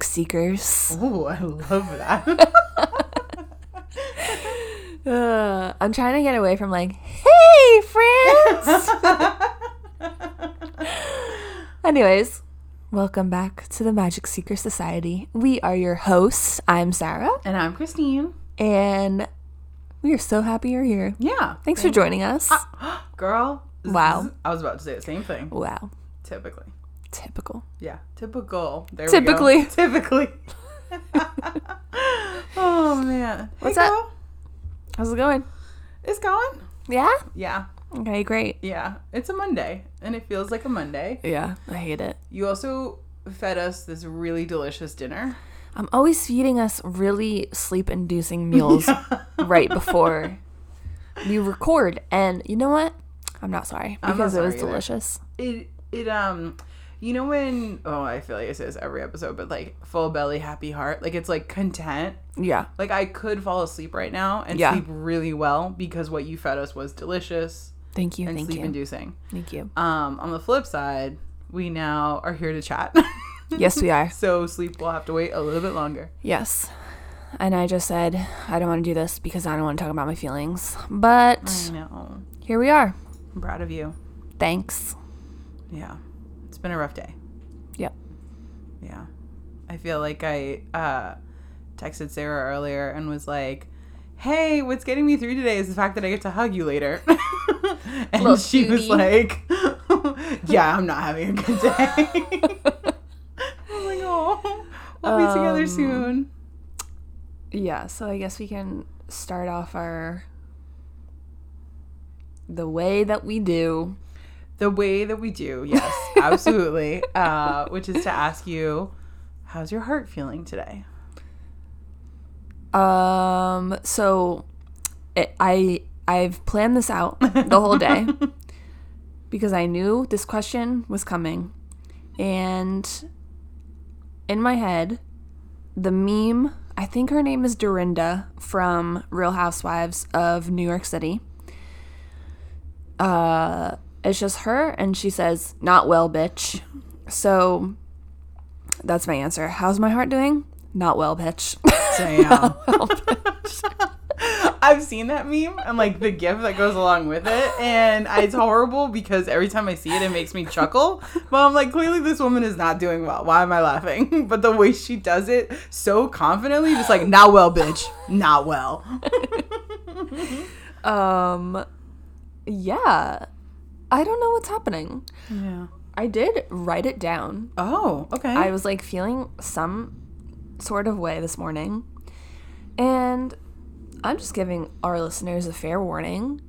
Magic Seekers. Oh, I love that. Uh, I'm trying to get away from like, hey, friends. Anyways, welcome back to the Magic Seeker Society. We are your hosts. I'm Sarah, and I'm Christine. and we are so happy you're here. Yeah. Thanks for joining us. Girl. Wow. I was about to say the same thing. Wow, Typically. Typical. Yeah. Typical. There Typically. we go. Typically. oh man. What's hey, up? girl. How's it going? It's going. Yeah. Yeah. Okay, great. Yeah. It's a Monday. And it feels like a Monday. Yeah, I hate it. You also fed us this really delicious dinner. I'm always feeding us really sleep-inducing meals right before we record, and you know what? I'm not sorry I'm not because it was either. delicious. It it um you know when oh I feel like I say this every episode, but like full belly, happy heart. Like it's like content. Yeah. Like I could fall asleep right now and Yeah. sleep really well because what you fed us was delicious Thank you. and thank sleep you. inducing. Thank you. Um, on the flip side, we now are here to chat. Yes, we are. so sleep will have to wait a little bit longer. Yes. And I just said I don't want to do this because I don't want to talk about my feelings. But I know. here we are. I'm proud of you. Thanks. Yeah. Been a rough day. Yeah. Yeah. I feel like I uh, texted Sarah earlier and was like, hey, what's getting me through today is the fact that I get to hug you later. and Little she was like, yeah, I'm not having a good day. I'm like, oh, we'll be together Um, soon. Yeah, so I guess we can start off our the way that we do. The way that we do, yes, absolutely. uh, which is to ask you, how's your heart feeling today? Um so it, I I've planned this out the whole day because I knew this question was coming. And in my head, the meme, I think her name is Dorinda from Real Housewives of New York City. Uh it's just her and she says, "Not well, bitch." So that's my answer. How's my heart doing? Not well, bitch. Damn. I've seen that meme and like the gif that goes along with it, and it's horrible because every time I see it, it makes me chuckle. But I'm like, clearly this woman is not doing well. Why am I laughing? But the way she does it so confidently, just like, not well, bitch, not well. Um, yeah. I don't know what's happening. Yeah. I did write it down. Oh, okay. I was like feeling some sort of way this morning. And I'm just giving our listeners a fair warning.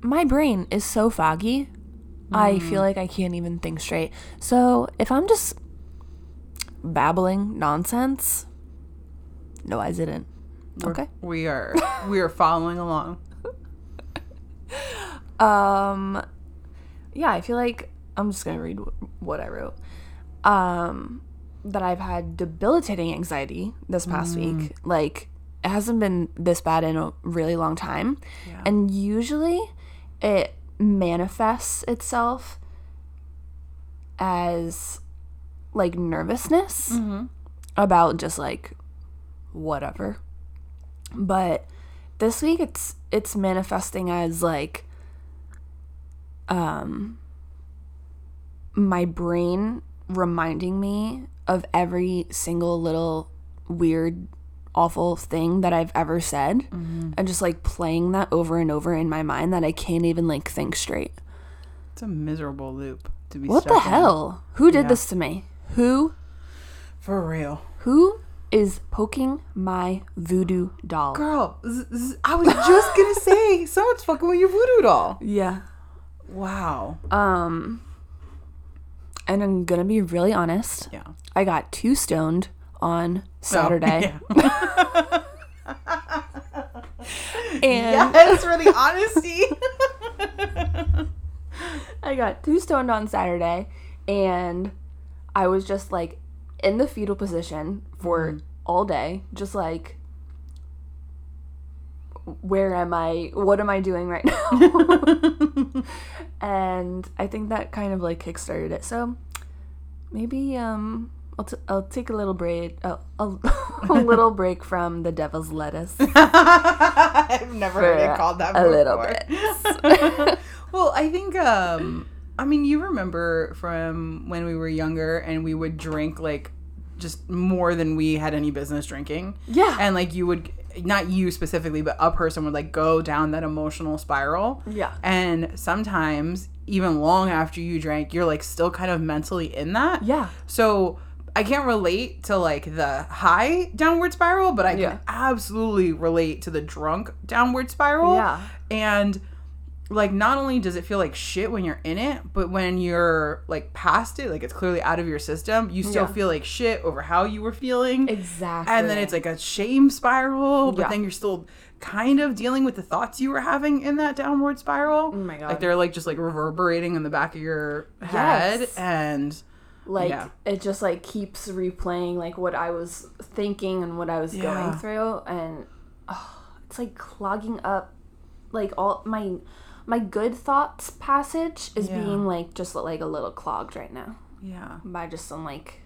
My brain is so foggy. I feel like I can't even think straight. So if I'm just babbling nonsense, no, I didn't. Okay. we are we are following along. Um, yeah, I feel like I'm just gonna read what I wrote. Um, that I've had debilitating anxiety this past week. Like, it hasn't been this bad in a really long time, Yeah. and usually it manifests itself as like nervousness about just like whatever. But this week it's it's manifesting as like um my brain reminding me of every single little weird awful thing that I've ever said and just like playing that over and over in my mind that I can't even like think straight. It's a miserable loop to be What the in. hell? Who did Yeah. this to me? Who For real. who is poking my voodoo doll? Girl, z- z- I was just gonna say someone's fucking with your voodoo doll. Yeah. Wow. Um and I'm going to be really honest. Yeah. I got too stoned on Saturday. yeah. And Yes, for the honesty. I got too stoned on Saturday and I was just like in the fetal position for all day, just like where am I? What am I doing right now? and I think that kind of like kickstarted it. So maybe um I'll, t- I'll take a little break, uh, a, a little break from the devil's lettuce. I've never heard it called that a before. little bit. well, I think um I mean you remember from when we were younger and we would drink like just more than we had any business drinking. Yeah. And like you would not you specifically, but a person would like go down that emotional spiral. Yeah. And sometimes even long after you drank, you're like still kind of mentally in that. Yeah. So I can't relate to like the high downward spiral, but I can Yeah. absolutely relate to the drunk downward spiral. Yeah. And like not only does it feel like shit when you're in it, but when you're like past it, like it's clearly out of your system, you still Yeah. feel like shit over how you were feeling. Exactly. And then it's like a shame spiral, but Yeah. then you're still kind of dealing with the thoughts you were having in that downward spiral. Oh my God. Like they're like just like reverberating in the back of your head Yes. and like Yeah. it just like keeps replaying like what I was thinking and what I was going through and oh, it's like clogging up like all my my good thoughts passage is Yeah. being like just like a little clogged right now yeah. by just some like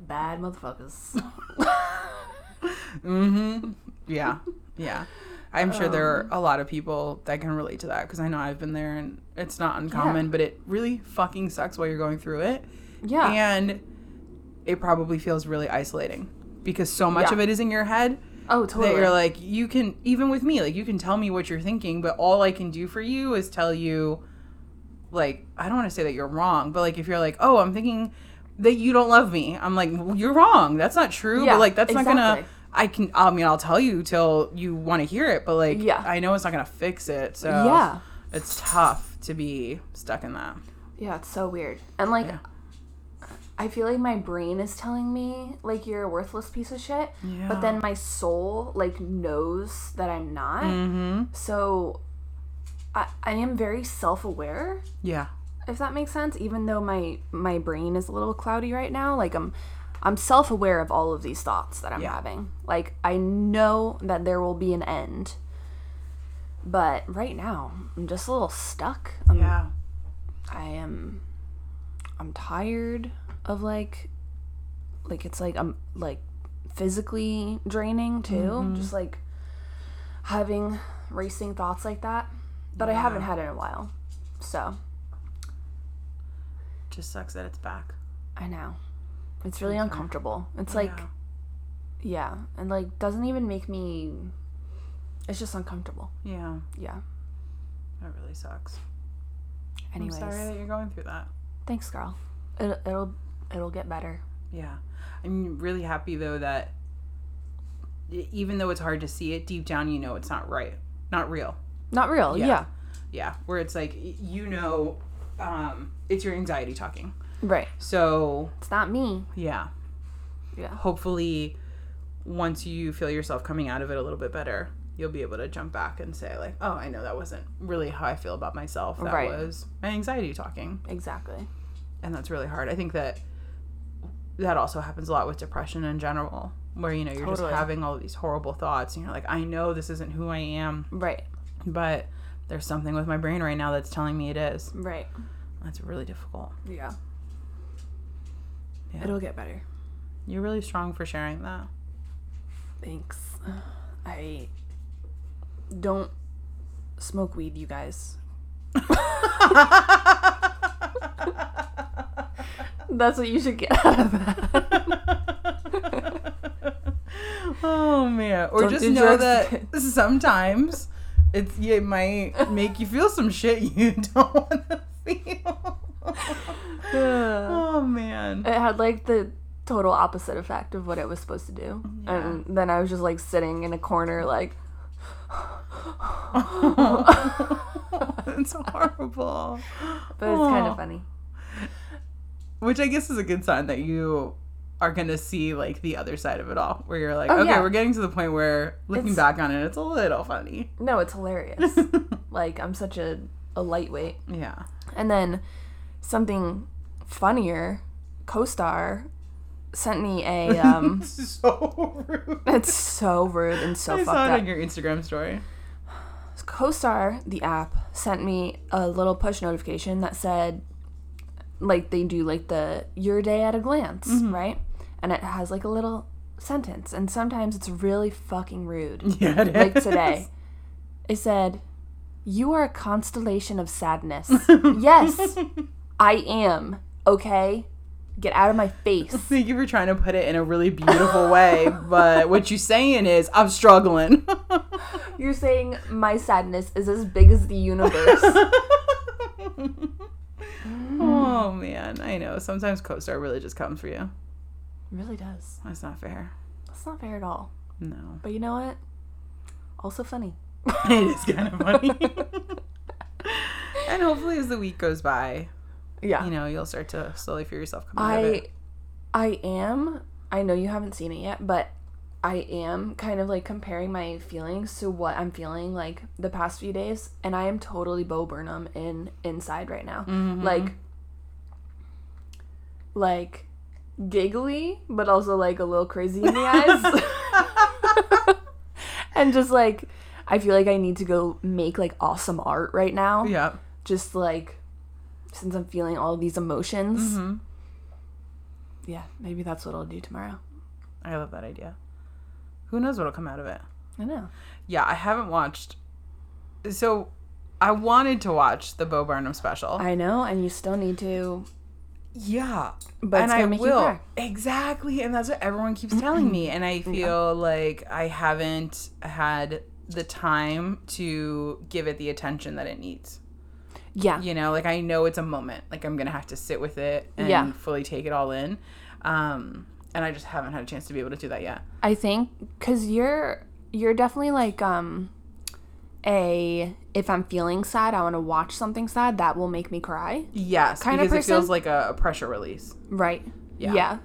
bad motherfuckers. Mm-hmm. Yeah. Yeah. I'm sure there are a lot of people that can relate to that because I know I've been there and it's not uncommon, but it really fucking sucks while you're going through it. yeah. And it probably feels really isolating because so much Yeah. of it is in your head oh, totally. that you're like, you can, even with me, like, you can tell me what you're thinking, but all I can do for you is tell you, like, I don't want to say that you're wrong, but like, if you're like, oh, I'm thinking that you don't love me, I'm like, well, you're wrong. That's not true. Yeah, but like, that's not gonna. I can, I mean, I'll tell you till you want to hear it, but like, Yeah. I know it's not gonna fix it. So Yeah. it's tough to be stuck in that. Yeah, it's so weird. And like Yeah. I feel like my brain is telling me like you're a worthless piece of shit. Yeah. But then my soul like knows that I'm not. Mm-hmm. So I I am very self-aware, Yeah. if that makes sense, even though my my brain is a little cloudy right now. Like I'm I'm self-aware of all of these thoughts that I'm Yeah. having. Like I know that there will be an end. But right now, I'm just a little stuck. I'm Yeah. I am I'm tired of like like it's like I'm like physically draining too. Mm-hmm. Just like having racing thoughts like that. But I haven't had it in a while. So Just sucks that it's back. I know. It's really uncomfortable. It's like Yeah. yeah. And like doesn't even make me it's just uncomfortable. Yeah. Yeah. That really sucks. Anyways. I'm sorry that you're going through that. Thanks, girl. It, it'll it'll get better. Yeah. I'm really happy though that even though it's hard to see it deep down, you know it's not right, not real. Not real. Yeah. yeah. Yeah. Where it's like, you know, um, it's your anxiety talking. Right. So, It's not me. yeah. Yeah. Hopefully, once you feel yourself coming out of it a little bit better, you'll be able to jump back and say, like, oh, I know that wasn't really how I feel about myself. That Right. was my anxiety talking. Exactly. and that's really hard. I think that that also happens a lot with depression in general, where you know you're Totally. just having all these horrible thoughts, and you're like, I know this isn't who I am, Right. but there's something with my brain right now that's telling me it is. Right. That's really difficult. Yeah. Yeah. It'll get better. You're really strong for sharing that. Thanks. I don't smoke weed, you guys. That's what you should get out of that. oh man, or Don't just know that sometimes it's it might make you feel some shit you don't want to feel. oh man. it had like the total opposite effect of what it was supposed to do. And then I was just like sitting in a corner like it's horrible. but it's kind of oh. funny. Which I guess is a good sign that you are gonna see like the other side of it all, where you're like, Oh, okay, yeah. we're getting to the point where looking It's- back on it, it's a little funny. No, it's hilarious. like I'm such a, a lightweight. Yeah. And then something funnier, co-star sent me a um so rude. it's so rude and so I fucked saw it up. on your Instagram story. Co-star, the app, sent me a little push notification that said like they do like the your day at a glance, Mm-hmm. right? And it has like a little sentence, and sometimes it's really fucking rude. Yeah, it like is. today, it said, "You are a constellation of sadness." yes, I am. Okay, get out of my face. Thank you for trying to put it in a really beautiful way, but what you're saying is I'm struggling. You're saying my sadness is as big as the universe. Oh man, I know. Sometimes CoStar really just comes for you. really does. That's not fair. That's not fair at all. No, But you know what? Also funny. it is kind of funny. and hopefully, as the week goes by, Yeah. you know, you'll start to slowly feel yourself come out of I it. I am I know you haven't seen it yet, but I am kind of like comparing my feelings to what I'm feeling like the past few days and I am totally Bo Burnham in inside right now. Mm-hmm. Like like giggly but also like a little crazy in the eyes. and just like I feel like I need to go make like awesome art right now. Yeah. Just like since I'm feeling all of these emotions. Mm-hmm. Yeah, maybe that's what I'll do tomorrow. I love that idea. Who knows what'll come out of it? I know. Yeah, I haven't watched. So, I wanted to watch the Bo Burnham special. I know, and you still need to. Yeah, But it's and I will exactly, and that's what everyone keeps telling me, and I feel like I haven't had the time to give it the attention that it needs. Yeah. You know, like I know it's a moment, like I'm gonna have to sit with it and Yeah. fully take it all in, um, and I just haven't had a chance to be able to do that yet. I think because you're you're definitely like um a if I'm feeling sad, I want to watch something sad that will make me cry. Yes, Kinda because it feels like a, a pressure release. Right. Yeah. Yeah.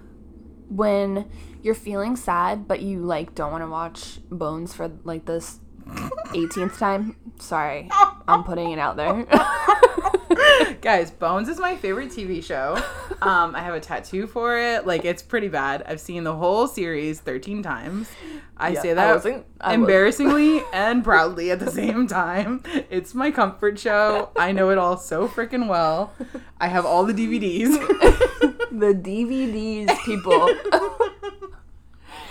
When you're feeling sad, but you like don't want to watch Bones for like this 18th time. Sorry, I'm putting it out there. Guys, Bones is my favorite TV show. Um, I have a tattoo for it. Like it's pretty bad. I've seen the whole series 13 times. I Yeah, say I that wasn't- I embarrassingly and proudly at the same time. It's my comfort show. I know it all so freaking well. I have all the DVDs. the DVDs, people.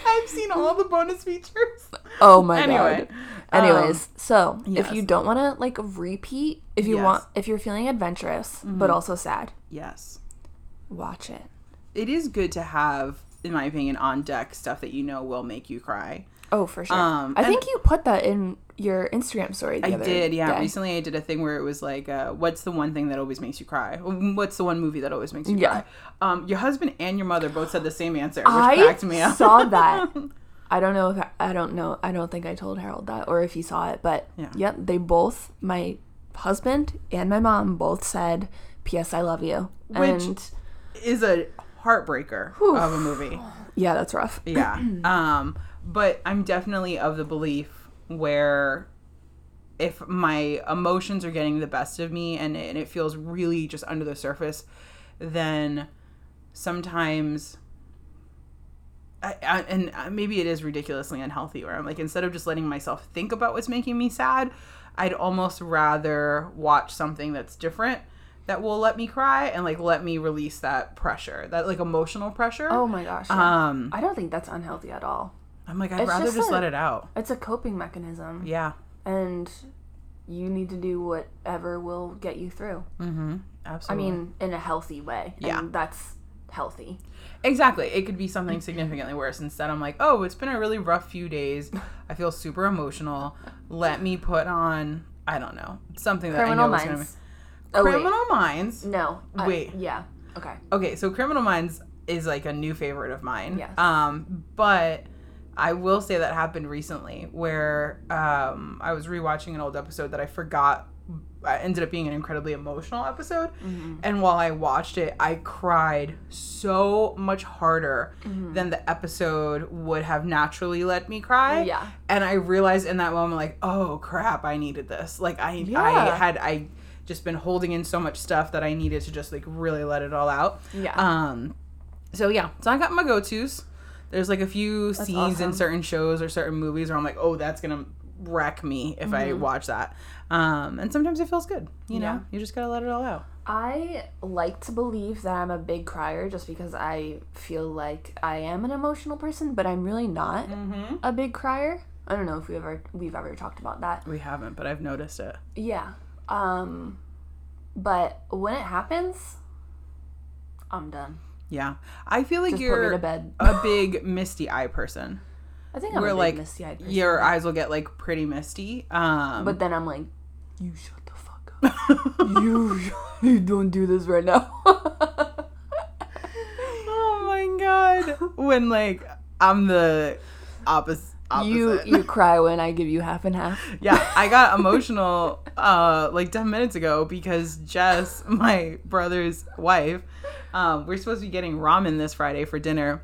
I've seen all the bonus features. Oh my Anyway, god. Anyways, so if you don't want to like repeat, if you Yes. want, if you're feeling adventurous but also sad, Yes. watch it. It is good to have, in my opinion, on deck stuff that you know will make you cry. Oh, for sure. Um, I think you put that in your Instagram story. The I did, yeah. day. Recently, I did a thing where it was like, uh, "What's the one thing that always makes you cry? What's the one movie that always makes you Yeah. cry?" Um, your husband and your mother both said the same answer, which I cracked me up. saw that. I don't know if I, I don't know. I don't think I told Harold that or if he saw it, but Yeah. yep, they both. My husband and my mom both said, "P.S. I love you," Which- and Is a heartbreaker of a movie. yeah, that's rough. Yeah. Um, but I'm definitely of the belief where if my emotions are getting the best of me and, and it feels really just under the surface, then sometimes. I, I, and maybe it is ridiculously unhealthy where I'm like, instead of just letting myself think about what's making me sad, I'd almost rather watch something that's different that will let me cry and like let me release that pressure, that like emotional pressure. Oh my gosh. yeah. Um, I don't think that's unhealthy at all. I'm like, I'd It's rather just just, a- let it out. It's a coping mechanism, Yeah. and you need to do whatever will get you through. Mm-hmm. Absolutely. I mean, in a healthy way. Yeah. And that's healthy. exactly. It could be something significantly worse. Instead, I'm like, oh, it's been a really rough few days. I feel super emotional. Let me put on, I don't know, something that Criminal I know is Minds. gonna be. Oh, wait. Criminal Minds. No. Wait. yeah. Okay. Okay, so Criminal Minds is like a new favorite of mine. Yes. Um, but I will say that happened recently where um, I was rewatching an old episode that I forgot ended up being an incredibly emotional episode. Mm-hmm. And while I watched it, I cried so much harder Mm-hmm. than the episode would have naturally let me cry. Yeah. And I realized in that moment, like, oh crap, I needed this. Like I, I had, I just been holding in so much stuff that I needed to just like really let it all out. Yeah. Um, so yeah, so I got my go tos. There's like a few scenes awesome. in certain shows or certain movies where I'm like, oh, that's gonna wreck me if I watch that. Um, and sometimes it feels good. You know. Yeah. you just gotta let it all out. I like to believe that I'm a big crier just because I feel like I am an emotional person, but I'm really not Mm-hmm. a big crier. I don't know if we ever we've ever talked about that. We haven't, but I've noticed it. Yeah. Um but when it happens, I'm done. Yeah. I feel like Just you're a big misty eye person. I think I'm Where a big like misty-eyed person. your eyes will get like pretty misty. Um But then I'm like, you shut the fuck up. you, you don't do this right now. Oh my god. When like I'm the opposite opposite. you you cry when I give you half and half. yeah, I got emotional uh like 10 minutes ago because Jess, my brother's wife, um we're supposed to be getting ramen this Friday for dinner.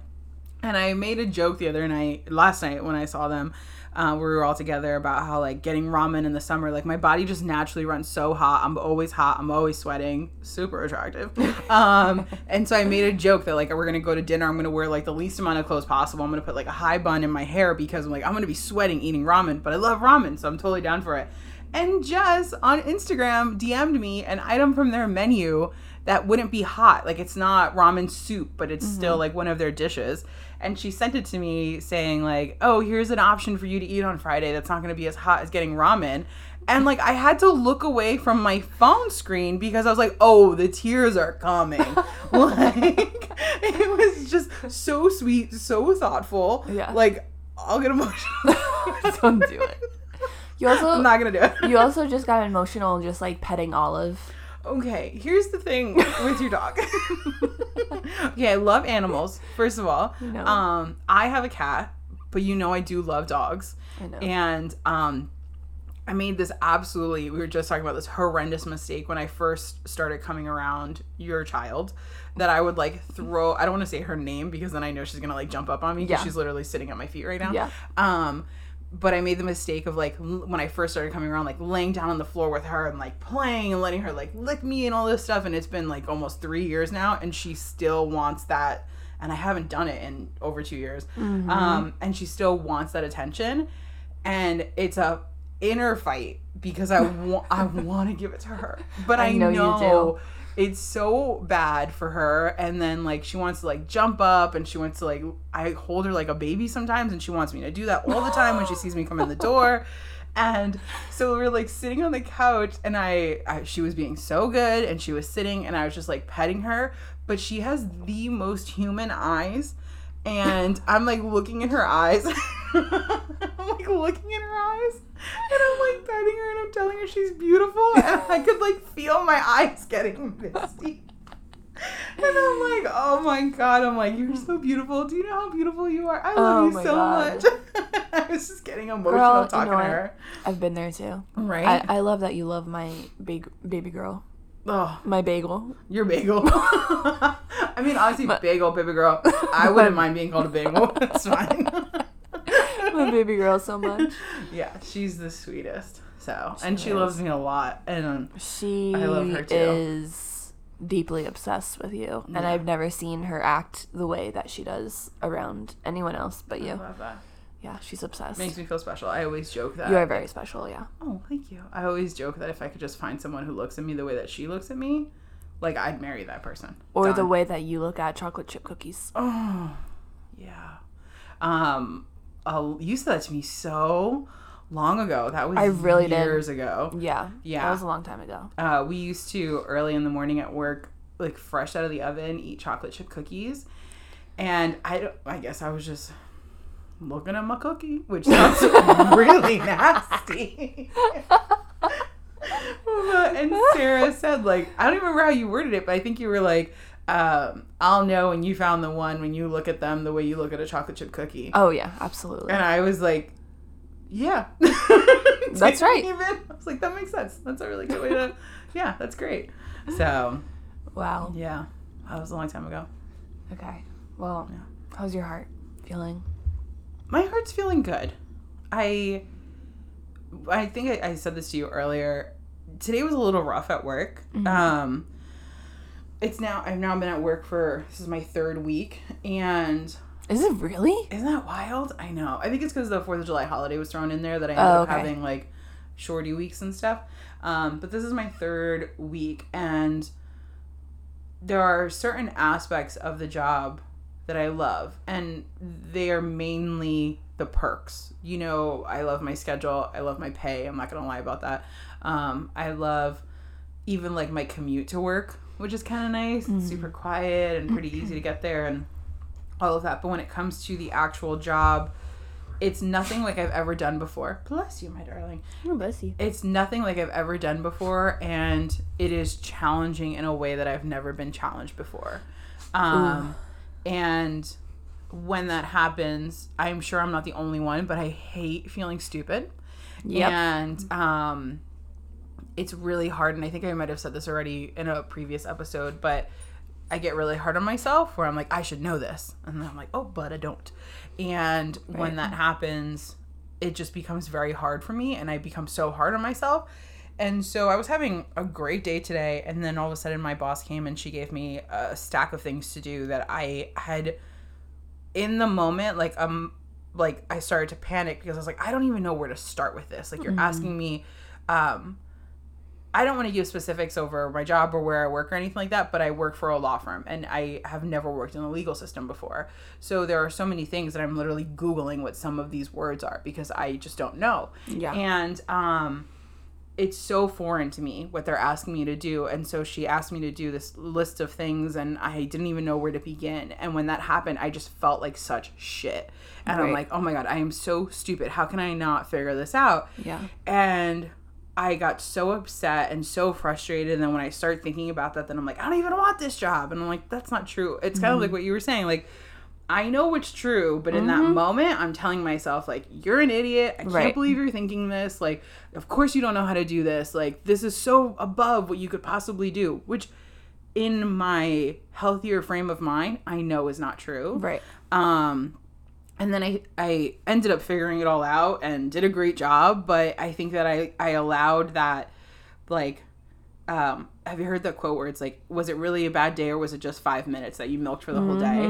And I made a joke the other night, last night when I saw them, uh, where we were all together about how like getting ramen in the summer, like my body just naturally runs so hot. I'm always hot. I'm always sweating. Super attractive. Um, and so I made a joke that like we're gonna go to dinner. I'm gonna wear like the least amount of clothes possible. I'm gonna put like a high bun in my hair because I'm like I'm gonna be sweating eating ramen, but I love ramen, so I'm totally down for it. And Jess on Instagram DM'd me an item from their menu that wouldn't be hot. Like it's not ramen soup, but it's still like one of their dishes. And she sent it to me saying like, "Oh, here's an option for you to eat on Friday that's not going to be as hot as getting ramen." And like I had to look away from my phone screen because I was like, "Oh, the tears are coming." like it was just so sweet, so thoughtful. Yeah. Like I'll get emotional. don't do it. You also I'm not to do it. you also just got emotional just like petting Olive. Okay, here's the thing with your dog. okay, I love animals. First of all, know. um, I have a cat, but you know I do love dogs. I know. And um, I made this absolutely. We were just talking about this horrendous mistake when I first started coming around your child. That I would like throw. I don't want to say her name because then I know she's gonna like jump up on me because Yeah. she's literally sitting at my feet right now. Yeah. Um, but I made the mistake of like l- when I first started coming around, like laying down on the floor with her and like playing and letting her like lick me and all this stuff. And it's been like almost three years now, and she still wants that. And I haven't done it in over two years. Mm-hmm. Um, and she still wants that attention, and it's a inner fight because I want I want to give it to her, but I, I know know. It's so bad for her and then like she wants to like jump up and she wants to like i hold her like a baby sometimes and she wants me to do that all the time when she sees me come in the door. And so we were like sitting on the couch and I, I she was being so good and she was sitting and i was just like petting her. But she has the most human eyes and i'm like looking in her eyes. I'm like looking in her eyes and i'm like petting her and i'm telling her she's beautiful and i could like feel my eyes getting misty and I'm like, oh my god, I'm like, you're so beautiful. Do you know how beautiful you are? I love Oh you so God. much. I was just getting emotional Girl, you talking know to her. I've been there too. Right? I, I love that you love my big baby girl. oh, My bagel. your bagel. I mean, honestly, bagel, baby girl. I wouldn't mind being called a bagel. That's fine. My baby girl so much. yeah, she's the sweetest. So, and she is. loves me a lot. And um, She I love her too. is deeply obsessed with you, and I've never seen her act the way that she does around anyone else but I you. love that. Yeah, she's obsessed. Makes me feel special. I always joke that. you are very special. Yeah. Oh, thank you. I always joke that if I could just find someone who looks at me the way that she looks at me, like I'd marry that person. Or the way that you look at chocolate chip cookies. Oh, yeah. Um, uh, you said that to me so long ago. That was I really did. years ago. Yeah. Yeah. That was a long time ago. Uh, we used to early in the morning at work, like fresh out of the oven, eat chocolate chip cookies, and I don't. I guess I was just looking at my cookie, which sounds really nasty. And Sarah said, like, I don't even remember how you worded it, but I think you were like, um, I'll know when you found the one when you look at them the way you look at a chocolate chip cookie. Oh yeah, absolutely. And I was like, yeah. That's right. Even, I was like, that makes sense. That's a really good way to, yeah, that's great. So, Wow. yeah, that was a long time ago. Okay. Well, Yeah. how's your heart feeling? My heart's feeling good. I, I think I, I said this to you earlier. Today was a little rough at work. Mm-hmm. Um, it's now I've now been at work for this is my third week, and Is it really? Isn't that wild? I know. I think it's because the Fourth of July holiday was thrown in there that I Oh, ended up having like shorty weeks and stuff. Um, but this is my third week, and there are certain aspects of the job that I love, and they are mainly the perks. You know, I love my schedule. I love my pay. I'm not gonna lie about that. Um, I love even like my commute to work, which is kind of nice. It's super quiet and pretty easy to get there, and all of that. But when it comes to the actual job, it's nothing like I've ever done before. Bless you, my darling. Oh, bless you. It's nothing like I've ever done before, and it is challenging in a way that I've never been challenged before. Um, and when that happens, I'm sure I'm not the only one, but I hate feeling stupid. Yep. And um, it's really hard. And I think I might have said this already in a previous episode, but I get really hard on myself where I'm like, I should know this. And then I'm like, oh, but I don't. And when that happens, it just becomes very hard for me. And I become so hard on myself. And so I was having a great day today. And then all of a sudden, my boss came and she gave me a stack of things to do that I had in the moment, like, um, like I started to panic because I was like, I don't even know where to start with this. Like, you're asking me, um, I don't want to give specifics over my job or where I work or anything like that, but I work for a law firm and I have never worked in the legal system before. So there are so many things that I'm literally Googling what some of these words are because I just don't know. Yeah. And um, it's so foreign to me what they're asking me to do. And so she asked me to do this list of things and I didn't even know where to begin. And when that happened, I just felt like such shit. And I'm like, oh my God, I am so stupid. How can I not figure this out? Yeah. And I got so upset and so frustrated. And then when I start thinking about that, then I'm like, I don't even want this job. And I'm like, that's not true. It's kind of like what you were saying. Like, I know what's true, but in that moment, I'm telling myself, like, you're an idiot. I can't Right. believe you're thinking this. Like, of course you don't know how to do this. Like, this is so above what you could possibly do, which in my healthier frame of mind, I know is not true. Right. Um, and then I I ended up figuring it all out and did a great job. But I think that I I allowed that like. Um, have you heard that quote where it's like, was it really a bad day or was it just five minutes that you milked for the whole day?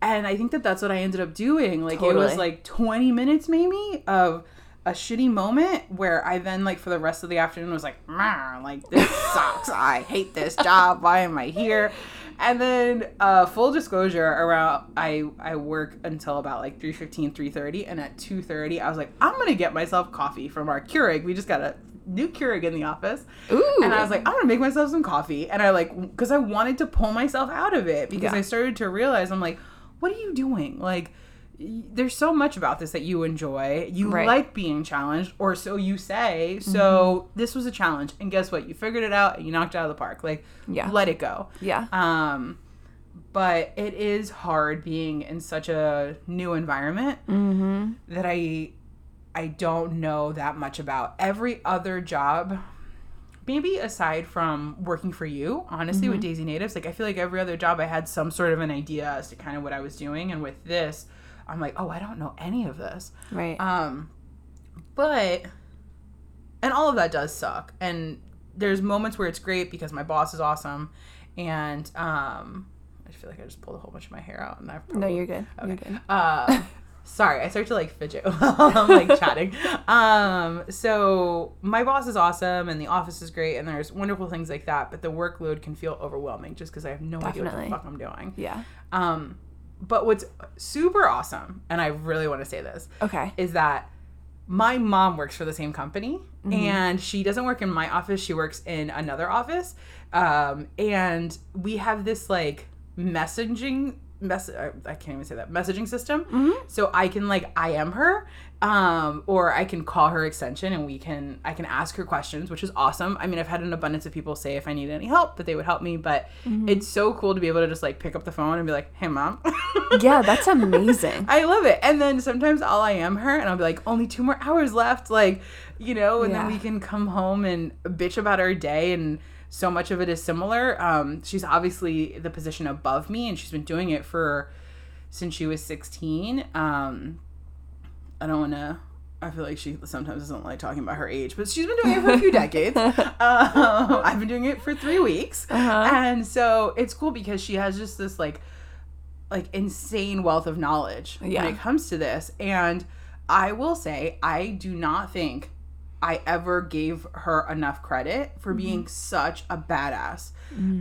And I think that that's what I ended up doing. Like it was like 20 minutes maybe of a shitty moment where I then like for the rest of the afternoon was like, like this sucks. I hate this job. Why am I here? And then uh, full disclosure around I I work until about like 3:15, 3:30 and at 2:30 I was like, I'm going to get myself coffee from our Keurig. We just got a new Keurig in the office. Ooh. And I was like, I'm gonna make myself some coffee. And I like, because I wanted to pull myself out of it because Yeah. I started to realize, I'm like, what are you doing? Like, there's so much about this that you enjoy. You Right. like being challenged, or so you say. So this was a challenge. And guess what? You figured it out and you knocked it out of the park. Like, Yeah. let it go. yeah. Um, but it is hard being in such a new environment Mm-hmm. that I I don't know that much about. Every other job, maybe aside from working for you, honestly, with Daisy Natives, like I feel like every other job I had some sort of an idea as to kind of what I was doing, and with this, I'm like, oh, I don't know any of this. Right. Um, but and all of that does suck. And there's moments where it's great because my boss is awesome, and um, I feel like I just pulled a whole bunch of my hair out, and I've no, you're good. You're good. uh, sorry, I start to like fidget while I'm like chatting. Um, so my boss is awesome and the office is great and there's wonderful things like that, but the workload can feel overwhelming just because I have no idea what the fuck I'm doing. Yeah. Um, but what's super awesome, and I really want to say this, Okay. is that my mom works for the same company Mm-hmm. and she doesn't work in my office she works in another office um, and we have this like messaging mess I can't even say that messaging system Mm-hmm. so i can like i am her um, or i can call her extension and we can i can ask her questions which is awesome i mean i've had an abundance of people say if i need any help that they would help me but Mm-hmm. it's so cool to be able to just like pick up the phone and be like hey mom Yeah, that's amazing. I love it. And then sometimes I'll I am her and I'll be like, only two more hours left. Like, you know, and Yeah. then we can come home and bitch about our day and so much of it is similar. Um, she's obviously the position above me and she's been doing it for since she was 16. Um, I don't want to. I feel like she sometimes doesn't like talking about her age, but she's been doing it for a few decades. Um, I've been doing it for three weeks, Uh-huh. and so it's cool because she has just this like like insane wealth of knowledge Yeah. when it comes to this. And I will say, I do not think I ever gave her enough credit for being such a badass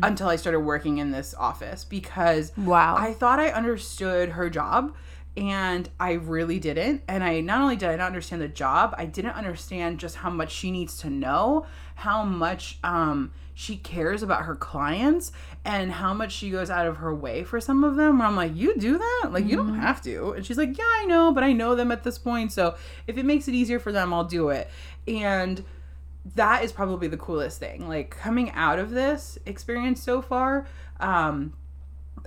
until I started working in this office because Wow. I thought I understood her job and I really didn't. And I not only did I not understand the job, I didn't understand just how much she needs to know, how much um she cares about her clients and how much she goes out of her way for some of them where I'm like, You do that? Like you don't have to. And she's like, Yeah, I know, but I know them at this point. So if it makes it easier for them, I'll do it. And that is probably the coolest thing. Like coming out of this experience so far, um,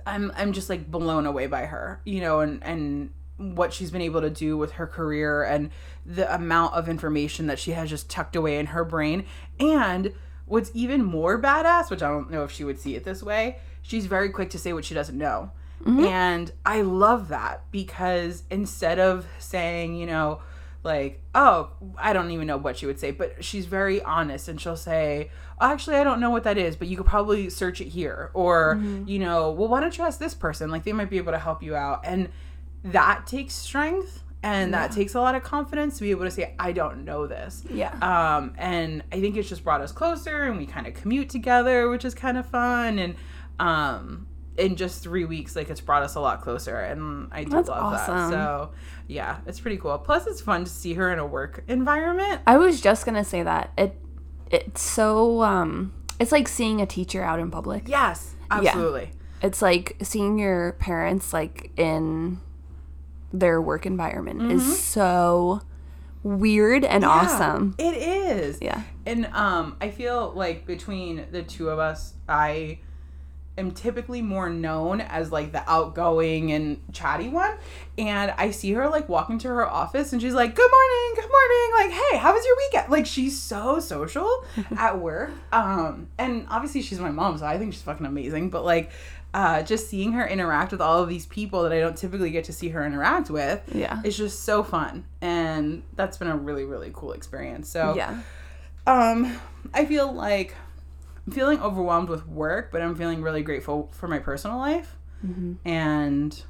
I'm I'm just like blown away by her, you know, and and what she's been able to do with her career and the amount of information that she has just tucked away in her brain. And what's even more badass, which I don't know if she would see it this way, she's very quick to say what she doesn't know. Mm-hmm. And I love that because instead of saying, you know, like, oh, I don't even know what she would say, but she's very honest and she'll say, actually, I don't know what that is, but you could probably search it here. Or, you know, well, why don't you ask this person? Like, they might be able to help you out. And that takes strength and that takes a lot of confidence to be able to say, I don't know this. yeah. Um, and I think it's just brought us closer and we kind of commute together, which is kind of fun. And, um, in just three weeks, like it's brought us a lot closer, and I do That's love that. So, yeah, it's pretty cool. Plus, it's fun to see her in a work environment. I was just gonna say that it it's so um it's like seeing a teacher out in public. Yes, absolutely. It's like seeing your parents like in their work environment Mm-hmm. is so weird and Yeah, awesome. It is. Yeah. And um, I feel like between the two of us, I am typically more known as like the outgoing and chatty one. And I see her like walking to her office and she's like, Good morning, good morning. Like, hey, how was your weekend? Like she's so social at work. Um, and obviously she's my mom, so I think she's fucking amazing. But like uh, just seeing her interact with all of these people that I don't typically get to see her interact with, Yeah. it's just so fun. And that's been a really, really cool experience. So Yeah. um, I feel like I'm feeling overwhelmed with work, but I'm feeling really grateful for my personal life, and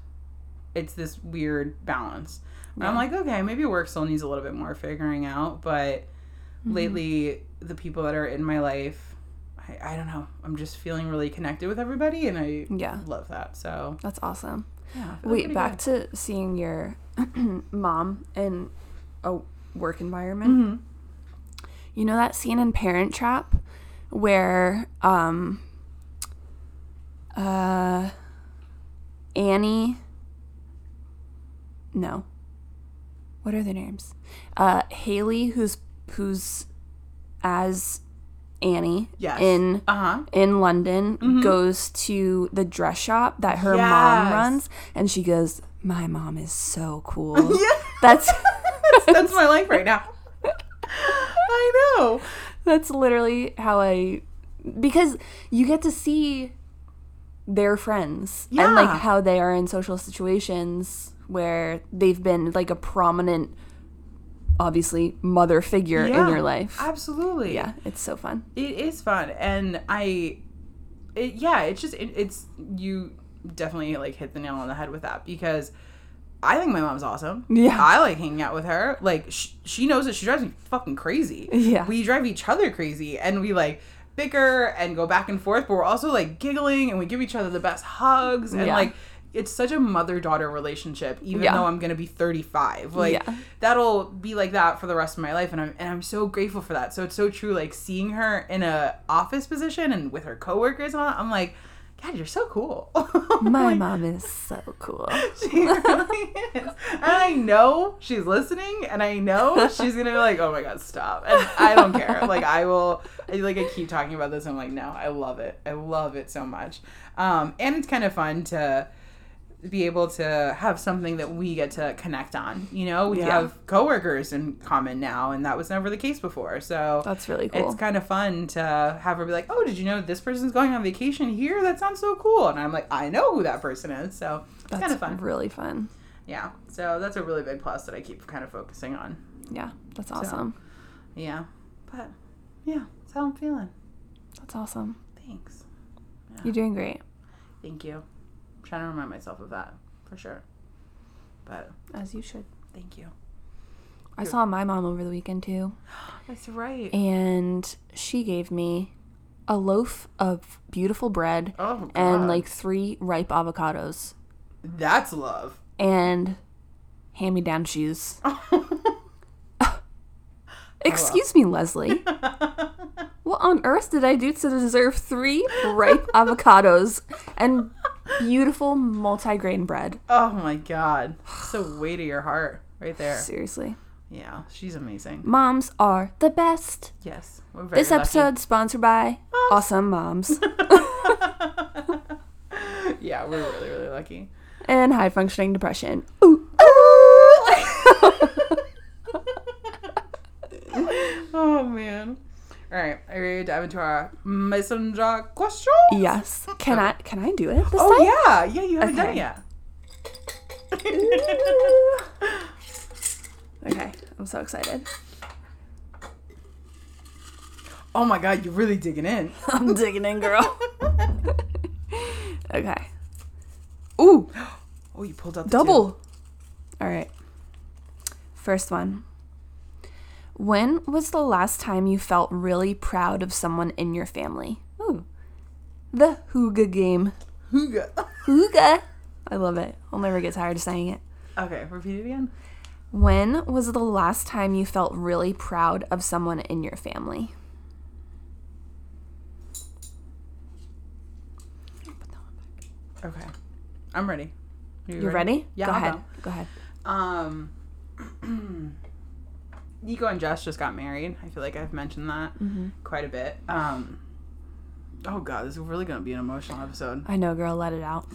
it's this weird balance. And I'm like, okay, maybe work still needs a little bit more figuring out, but lately the people that are in my life, I, I don't know, I'm just feeling really connected with everybody, and I Yeah. love that. So That's awesome. yeah, Wait, back good. to seeing your mom in a work environment. Mm-hmm. You know that scene in Parent Trap where um uh Annie No. What are their names? Uh Hallie who's who's as Annie Yes. in uh huh. in London goes to the dress shop that her mom runs and she goes, My mom is so cool. Yeah. That's That's my life right now. I know. That's literally how I because you get to see their friends and like how they are in social situations where they've been like a prominent obviously mother figure in your life. Absolutely. yeah, it's so fun. It is fun, and I, it, yeah, it's just it, it's you definitely like hit the nail on the head with that because I think my mom's awesome. Yeah. I like hanging out with her. Like sh- she knows that she drives me fucking crazy. Yeah. we drive each other crazy, and we like bicker and go back and forth, but we're also like giggling and we give each other the best hugs and Yeah. like. It's such a mother daughter relationship, even Yeah. though I'm gonna be 35. Like Yeah. that'll be like that for the rest of my life and I'm and I'm so grateful for that. So it's so true like seeing her in a office position and with her coworkers and all I'm like, God, you're so cool. My Like, mom is so cool. She really is. And I know she's listening and I know she's gonna be like, Oh my god, stop. And I don't care. Like I will I, like I keep talking about this. I'm like, no, I love it. I love it so much. Um and it's kind of fun to be able to have something that we get to connect on. You know, we Yeah. have coworkers in common now, and that was never the case before. So That's really cool. it's kind of fun to have her be like, "Oh, did you know this person's going on vacation here? That sounds so cool." And I'm like, "I know who that person is." So it's That's kind of fun. really fun. Yeah. So that's a really big plus that I keep kind of focusing on. Yeah, that's awesome. Yeah. But yeah, that's how I'm feeling. That's awesome. Thanks. You're doing great, Thank you. Trying to remind myself of that for sure. But as you should. thank you. I saw my mom over the weekend too, That's right. and she gave me a loaf of beautiful bread Oh, and like three ripe avocados That's love. and hand me down shoes. Excuse me, Leslie. What on earth did I do to deserve three ripe avocados and beautiful multigrain bread? Oh my god. So weight of your heart right there. Seriously. Yeah, she's amazing. Moms are the best. Yes. We're very This lucky. episode sponsored by Awesome Moms Yeah, we're really, really lucky. and High Functioning Depression. Ooh. Oh man. Alright, are you ready to dive into our mason jar question? Yes. Can I can I do it this Oh time? yeah, yeah, you haven't done it Okay. yet. Okay, I'm so excited. Oh my god, you're really digging in. I'm digging in, girl. okay. Ooh, Oh, you pulled out the double. All right. First one. When was the last time you felt really proud of someone in your family? Ooh. The Hooga game. Hooga. Hooga. I love it. I'll never get tired of saying it. Okay, repeat it again. When was the last time you felt really proud of someone in your family? Okay. I'm ready. Are You ready? Yeah, Go I'll ahead. go. Go ahead. Um, Nico and Jess just got married. I feel like I've mentioned that Mm-hmm. quite a bit. Um, oh god, this is really gonna be an emotional episode. I know, girl. Let it out.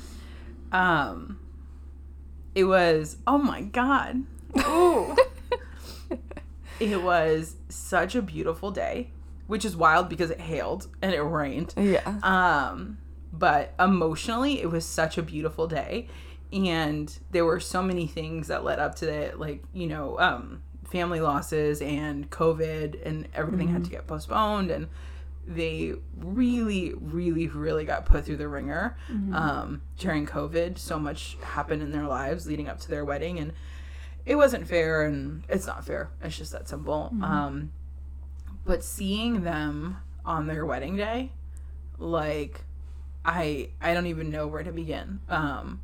Um, it was oh my god, Ooh. it was such a beautiful day, which is wild because it hailed and it rained. Yeah. Um, but emotionally, it was such a beautiful day, and there were so many things that led up to it, like you know, um, family losses and COVID, and everything had to get postponed, and they really, really, really got put through the wringer um, during COVID. So much happened in their lives leading up to their wedding, and it wasn't fair, and it's not fair. It's just that simple. Um, but seeing them on their wedding day, like I I don't even know where to begin. Um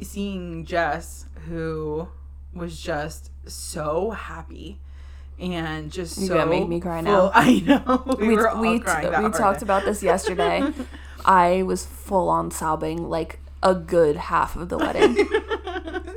seeing Jess who was just so happy and just so gonna make me cry full- now. I know. We, we were all we, crying we talked about this yesterday. I was full on sobbing like a good half of the wedding.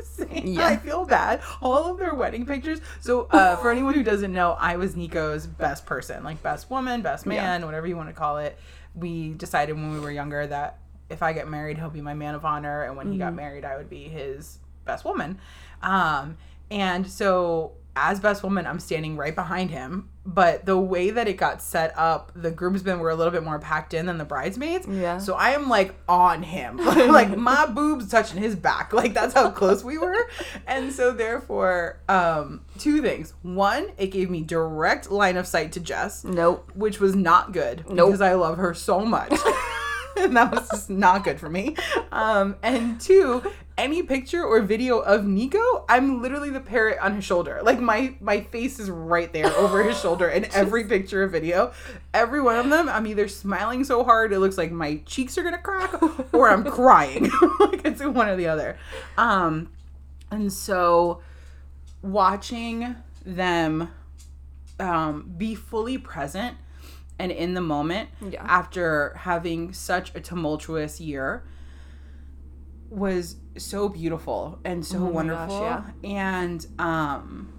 Yeah. I feel bad. All of their wedding pictures. So, uh, for anyone who doesn't know, I was Nico's best person, like best woman, best man, whatever you want to call it. We decided when we were younger that if I get married, he'll be my man of honor, and when he Mm-hmm. got married, I would be his best woman. Um, and so, as best woman, I'm standing right behind him. But the way that it got set up, the groomsmen were a little bit more packed in than the bridesmaids. Yeah. So I am like on him, like my boobs touching his back. Like that's how close we were. And so therefore, um, two things. One, it gave me direct line of sight to Jess, nope. which was not good Nope. because I love her so much. and that was just not good for me. Um, and two, any picture or video of Nico, I'm literally the parrot on his shoulder. Like my my face is right there over his shoulder in every picture or video. Every one of them, I'm either smiling so hard it looks like my cheeks are gonna crack, or I'm crying. like it's one or the other. Um, and so watching them um, be fully present and in the moment Yeah. after having such a tumultuous year was so beautiful and so Oh my gosh, wonderful yeah. and um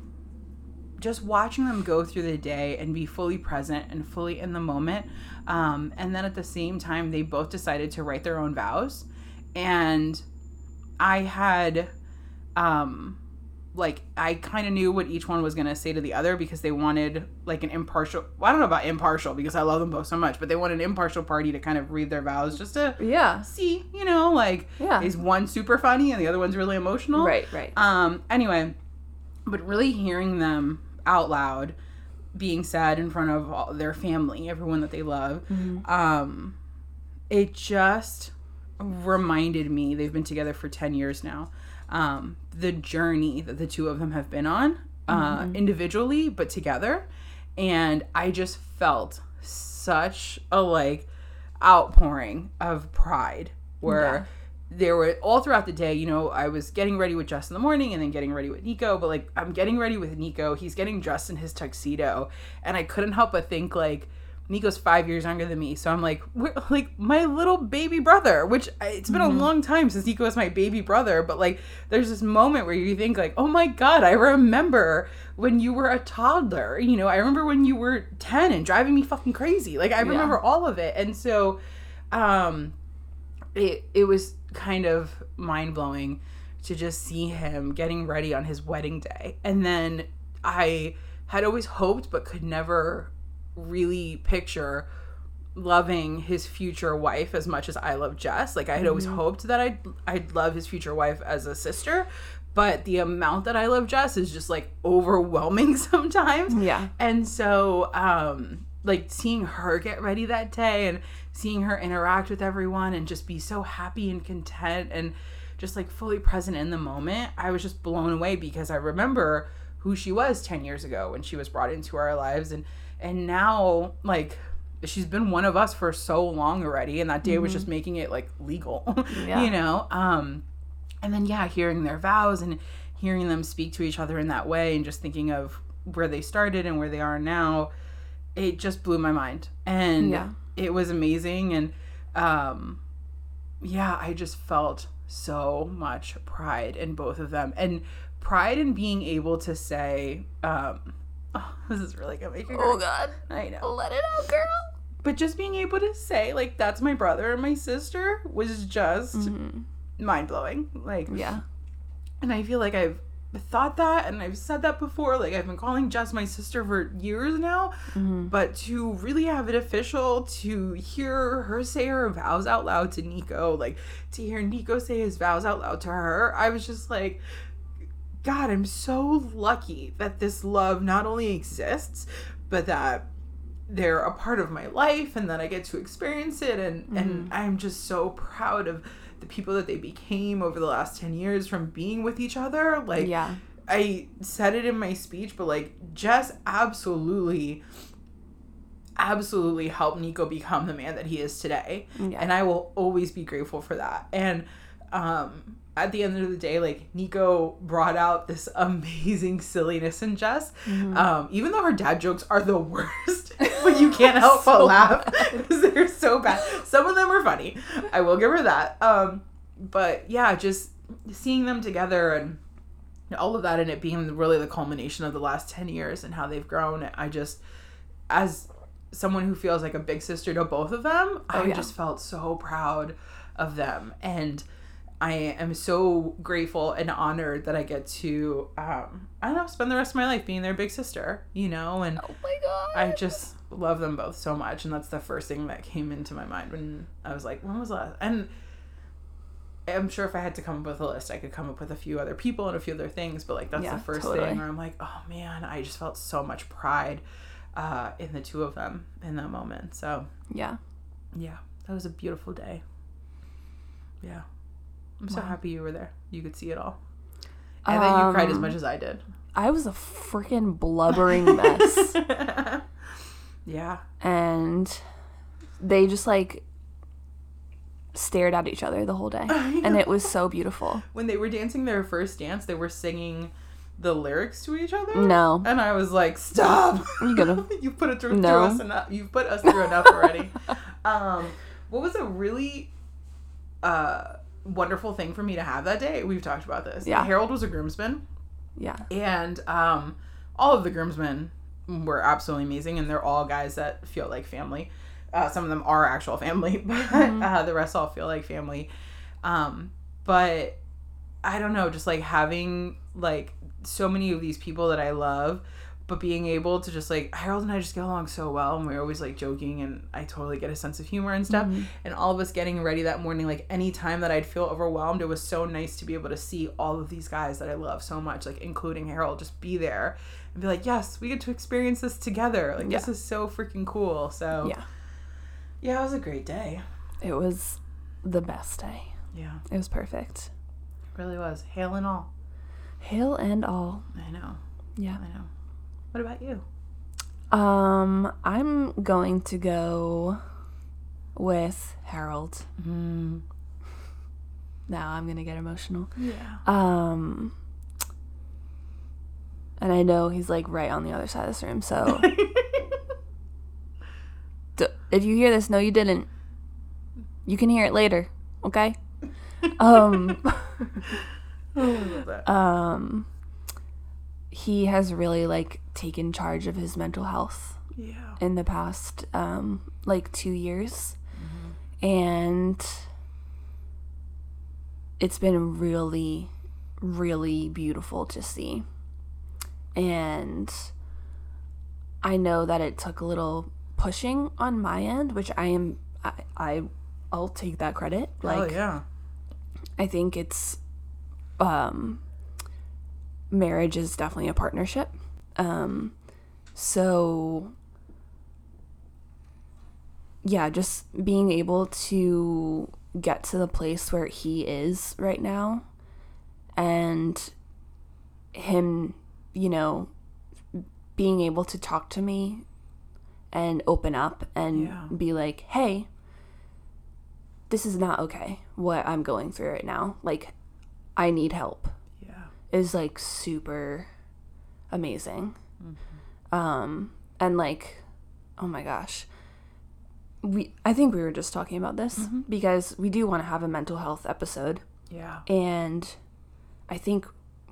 just watching them go through the day and be fully present and fully in the moment um, and then at the same time they both decided to write their own vows and i had um like I kind of knew what each one was gonna say to the other because they wanted like an impartial. Well, I don't know about impartial because I love them both so much, but they wanted an impartial party to kind of read their vows just to Yeah. see, you know, like Yeah. is one super funny and the other one's really emotional. Right, right. Um. Anyway, but really hearing them out loud, being said in front of all their family, everyone that they love, um, it just reminded me they've been together for 10 years now um, the journey that the two of them have been on uh, individually, but together. And I just felt such a like outpouring of pride where there were all throughout the day, you know, I was getting ready with Jess in the morning and then getting ready with Nico, but like I'm getting ready with Nico, he's getting dressed in his tuxedo, and I couldn't help but think like Nico's five years younger than me, so I'm like, like my little baby brother. Which it's been a long time since Nico was my baby brother, but like, there's this moment where you think like, oh my god, I remember when you were a toddler. You know, I remember when you were ten and driving me fucking crazy. Like I remember all of it, and so, um, it it was kind of mind blowing to just see him getting ready on his wedding day. And then I had always hoped but could never really picture loving his future wife as much as I love Jess. Like I had always hoped that I'd I'd love his future wife as a sister, but the amount that I love Jess is just like overwhelming sometimes. Yeah. And so, um, like seeing her get ready that day and seeing her interact with everyone and just be so happy and content and just like fully present in the moment, I was just blown away because I remember who she was 10 years ago when she was brought into our lives and and now like she's been one of us for so long already and that day was just making it like legal Yeah. you know um and then yeah hearing their vows and hearing them speak to each other in that way and just thinking of where they started and where they are now it just blew my mind and Yeah. it was amazing and um yeah i just felt so much pride in both of them and pride in being able to say um oh, this is really gonna make me Oh. God. i know Let it out, girl. but just being able to say like that's my brother and my sister was just mm-hmm. mind-blowing like Yeah. and I feel like I've thought that and I've said that before. Like I've been calling Jess my sister for years now. Mm-hmm. But to really have it official, to hear her say her vows out loud to Nico, like to hear Nico say his vows out loud to her, I was just like, God, I'm so lucky that this love not only exists, but that they're a part of my life and that I get to experience it. And and I'm just so proud of the people that they became over the last 10 years from being with each other. Like Yeah. I said it in my speech but like Jess absolutely absolutely helped Nico become the man that he is today. Yeah. and I will always be grateful for that. And um at the end of the day, like Nico brought out this amazing silliness in Jess. Mm-hmm. Um, even though her dad jokes are the worst, but you can't help but laugh because they're so bad. Some of them are funny. I will give her that. Um, but yeah, just seeing them together and all of that and it being really the culmination of the last 10 years and how they've grown i just as someone who feels like a big sister to both of them i Oh, yeah. just felt so proud of them and i am so grateful and honored that i get to um i don't know spend the rest of my life being their big sister you know and Oh my God. I just love them both so much, and that's the first thing that came into my mind when I was like, when was last? And I'm sure if I had to come up with a list, I could come up with a few other people and a few other things, but like that's Yeah, the first totally. thing where I'm like, oh man, I just felt so much pride uh, in the two of them in that moment. So yeah. yeah, that was a beautiful day. Yeah, I'm so Wow. happy you were there. You could see it all, and that you cried as Um, much as I did. I was a freaking blubbering mess. yeah, and they just like stared at each other the whole day. And it was so beautiful. when they were dancing their first dance, they were singing the lyrics to each other. No. And I was like, "Stop! You gonna you put it through, No. through us enough. You've put us through enough already." um, what was a really uh, wonderful thing for me to have that day? We've talked about this. Yeah. Harold was a groomsman, Yeah. and um, all of the groomsmen were absolutely amazing, and they're all guys that feel like family. Uh, some of them are actual family, but Mm-hmm. uh, the rest all feel like family. Um, but I don't know, just like having like so many of these people that I love, but being able to just like Harold and I just get along so well, and we're always like joking, and I totally get a sense of humor and stuff. Mm-hmm. And all of us getting ready that morning, like any time that I'd feel overwhelmed, it was so nice to be able to see all of these guys that I love so much, like including Harold, just be there and be like, yes, we get to experience this together. Like this is so freaking cool. So Yeah. yeah, it was a great day. It was the best day. Yeah, It was perfect. it really was. Hail and all. Hail and all. I know. Yeah. I know. What about you? Um, I'm going to go with Harold. Mm, Now I'm gonna get emotional. yeah. Um, and I know he's like right on the other side of this room. So d- if you hear this, no, you didn't. You can hear it later. Okay. Um. That. um. He has really like taken charge of his mental health yeah. in the past um like two years and it's been really really beautiful to see and i know that it took a little pushing on my end which i am i, I i'll take that credit like oh yeah. I think it's um marriage is definitely a partnership. Um so yeah, just being able to get to the place where he is right now and him, you know, being able to talk to me and open up and Yeah. be like, "Hey, this is not okay what I'm going through right now. Like, I need help. Is like super amazing. Um, and like, oh my gosh. We, I think we were just talking about this because we do want to have a mental health episode, Yeah. and I think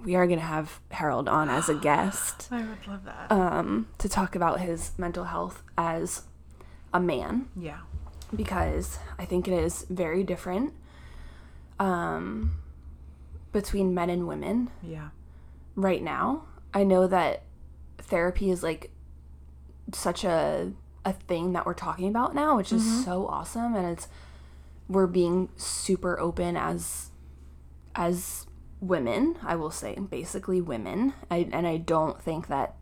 we are going to have Harold on as a guest I would love that. um, to talk about his mental health as a man yeah. because I think it is very different um, between men and women Yeah. right now. I know that therapy is like such a a thing that we're talking about now, which is mm-hmm. so awesome and it's we're being super open as as women, I will say, basically women. I, and I don't think that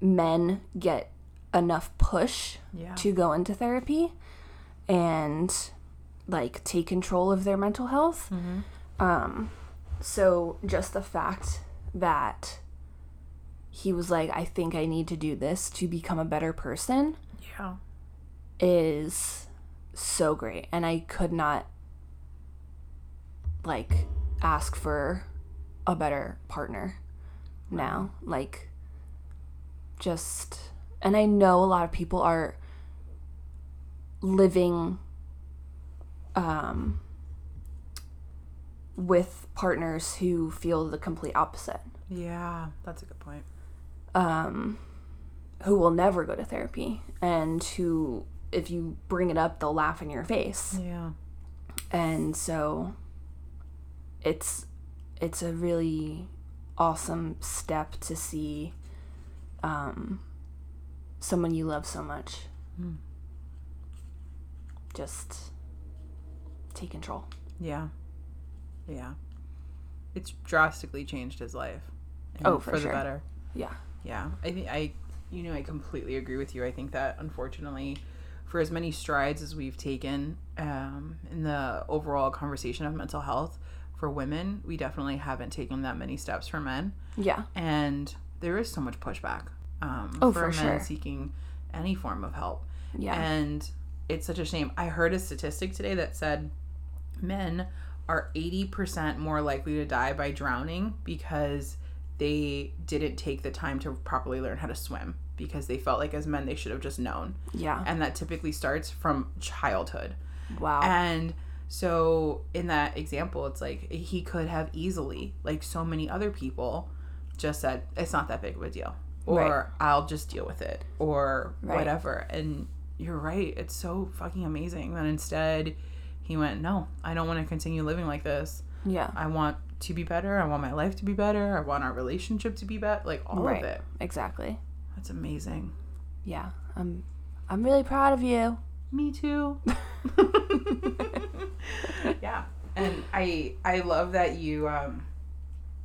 men get enough push Yeah. to go into therapy and like take control of their mental health. Mm-hmm. Um, so just the fact that he was like, I think I need to do this to become a better person Yeah. is so great. And I could not like ask for a better partner now. Like, just, and I know a lot of people are living um, with partners who feel the complete opposite, Yeah. That's a good point. um, who will never go to therapy, and who, if you bring it up, they'll laugh in your face. Yeah. And so it's it's a really awesome step to see um, someone you love so much just take control. Yeah. Yeah. It's drastically changed his life. Oh, for the sure. better. Yeah. Yeah. I think I you know, I completely agree with you. I think that unfortunately for as many strides as we've taken um, in the overall conversation of mental health for women, we definitely haven't taken that many steps for men. Yeah. And there is so much pushback um, Oh, for, for men sure. seeking any form of help. Yeah. And it's such a shame. I heard a statistic today that said men are 80% more likely to die by drowning because they didn't take the time to properly learn how to swim because they felt like as men they should have just known. yeah. And that typically starts from childhood. Wow. And so in that example, it's like he could have easily, like so many other people, just said, it's not that big of a deal. Or Right. I'll just deal with it. Or Right. whatever. And you're right. It's so fucking amazing that instead he went, no, I don't want to continue living like this. yeah. I want to be better. I want my life to be better. I want our relationship to be better. Like all Right. of it. Exactly. That's amazing. Yeah. I'm I'm really proud of you. Me too. yeah, and I I love that you um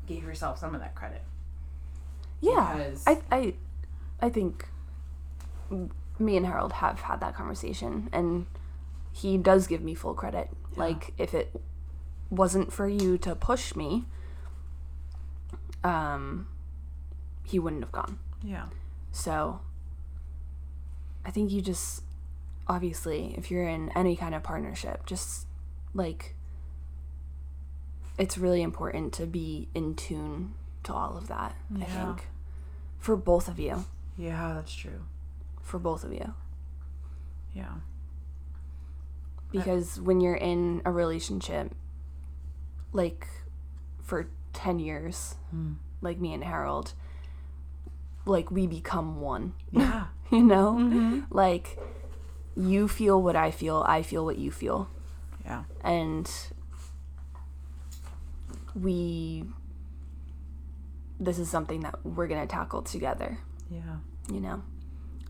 gave yourself some of that credit. Yeah. I I I think me and Harold have had that conversation and he does give me full credit. Like if it wasn't for you to push me um he wouldn't have gone. Yeah. So I think you just obviously if you're in any kind of partnership, just like it's really important to be in tune to all of that. yeah. I think for both of you, Yeah, that's true. for both of you. Yeah. Uh, because when you're in a relationship like for 10 years hmm. like me and harold like we become one Yeah. you know mm-hmm. like you feel what i feel i feel what you feel Yeah. and we this is something that we're gonna tackle together Yeah. you know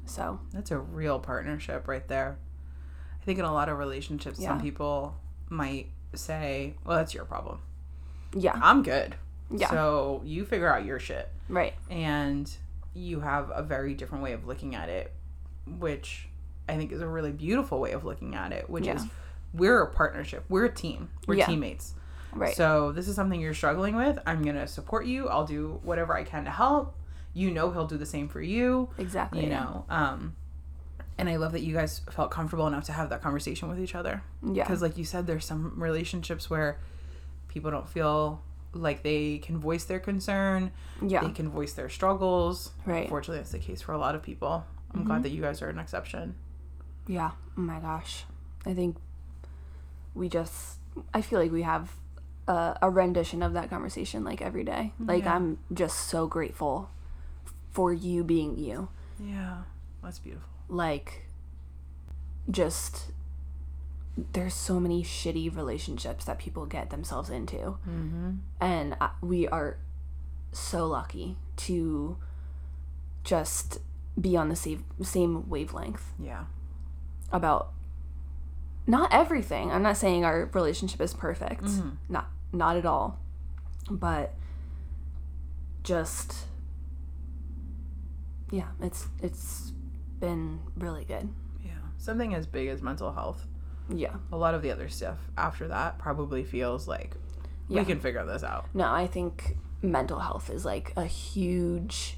so That's a real partnership right there. I think in a lot of relationships, some people might say, well, that's your problem. yeah I'm good. Yeah. So you figure out your shit. right And you have a very different way of looking at it, which I think is a really beautiful way of looking at it, which Yeah. is we're a partnership. We're a team. We're Yeah. teammates. right So this is something you're struggling with. I'm going to support you. I'll do whatever I can to help. You know he'll do the same for you. exactly You know. Um and I love that you guys felt comfortable enough to have that conversation with each other. yeah Because, like you said, there's some relationships where people don't feel like they can voice their concern, yeah they can voice their struggles. right Unfortunately, that's the case for a lot of people. I'm Mm-hmm. glad that you guys are an exception. Yeah. Oh my gosh. I think we just, I feel like we have a, a rendition of that conversation like every day. Like, Yeah. I'm just so grateful for you being you. Yeah, that's beautiful. Like, just, there's so many shitty relationships that people get themselves into. Mm-hmm. And we are so lucky to just be on the same, same wavelength. Yeah. about not everything. I'm not saying our relationship is perfect. Mhm. Not not at all. But just yeah, it's it's been really good. Yeah. Something as big as mental health. Yeah. A lot of the other stuff after that probably feels like Yeah. we can figure this out. No, I think mental health is like a huge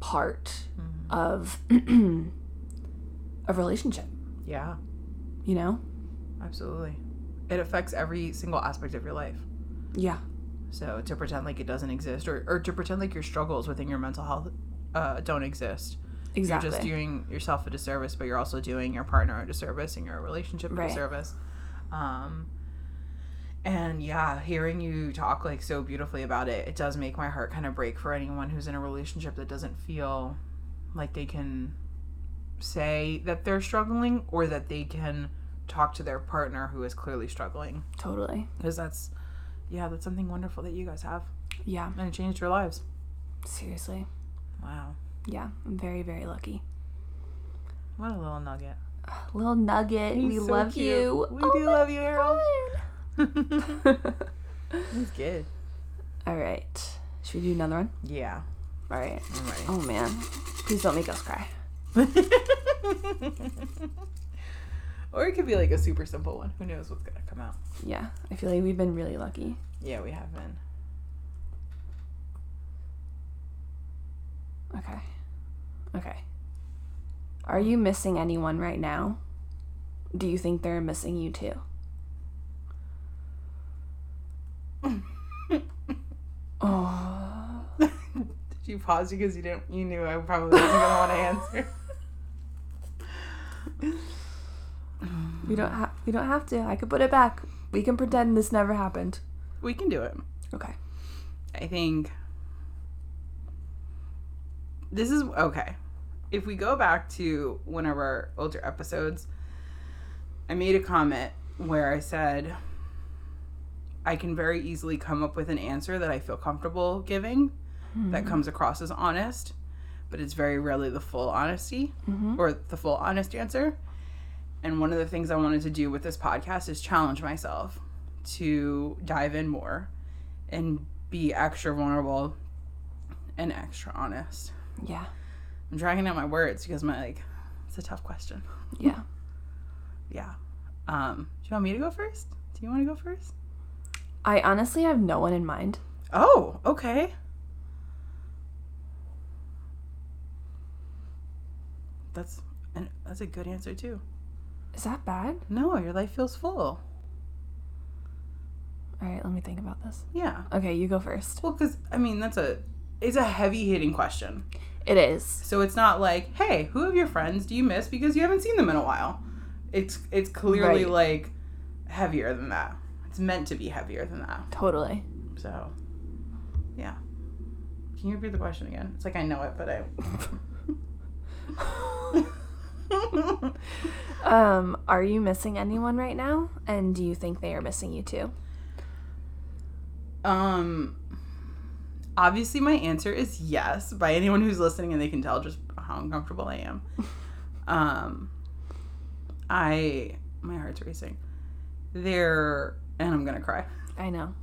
part of a relationship, Yeah, you know? absolutely. It affects every single aspect of your life. Yeah. So to pretend like it doesn't exist or, or to pretend like your struggles within your mental health uh, don't exist. Exactly. You're just doing yourself a disservice, but you're also doing your partner a disservice and your relationship a Right. disservice. Um, and yeah, hearing you talk like so beautifully about it, it does make my heart kind of break for anyone who's in a relationship that doesn't feel like they can say that they're struggling or that they can talk to their partner who is clearly struggling. totally. Because that's, yeah, that's something wonderful that you guys have. Yeah. And it changed your lives. Seriously. Wow. Yeah. I'm very, very lucky. What a little nugget. Little nugget. we so love cute. you. We Oh do love you, Harold. He's good. All right. Should we do another one? Yeah. All right. I'm. Oh man. Please don't make us cry. or it could be like a super simple one. Who knows what's gonna come out? Yeah. I feel like we've been really lucky. Yeah, we have been. Okay. Okay. Are you missing anyone right now? Do you think they're missing you too? Oh. Did you pause because you didn't? You knew I probably wasn't gonna want to answer. We don't have we don't have to. I could put it back. We can pretend this never happened. We can do it. Okay. I think this is okay. If we go back to one of our older episodes, I made a comment where I said I can very easily come up with an answer that I feel comfortable giving that comes across as honest, but it's very rarely the full honesty Mhm. or the full honest answer. And one of the things I wanted to do with this podcast is challenge myself to dive in more and be extra vulnerable and extra honest. Yeah. I'm dragging out my words because my like it's a tough question. Yeah. yeah. Um, do you want me to go first? Do you want to go first? I honestly have no one in mind. Oh, okay. That's and that's a good answer too. Is that bad? No, your life feels full. All right, let me think about this. Yeah. Okay, you go first. Well, because I mean that's a it's a heavy hitting question. It is. So it's not like, hey, who of your friends do you miss because you haven't seen them in a while? It's it's clearly Right. like heavier than that. It's meant to be heavier than that. Totally. So, yeah. Can you repeat the question again? It's like I know it, but I. Um, are you missing anyone right now? And do you think they are missing you too? um. Obviously, my answer is yes. By anyone who's listening, and they can tell just how uncomfortable I am. um. I my heart's racing. They're and I'm gonna cry. I know.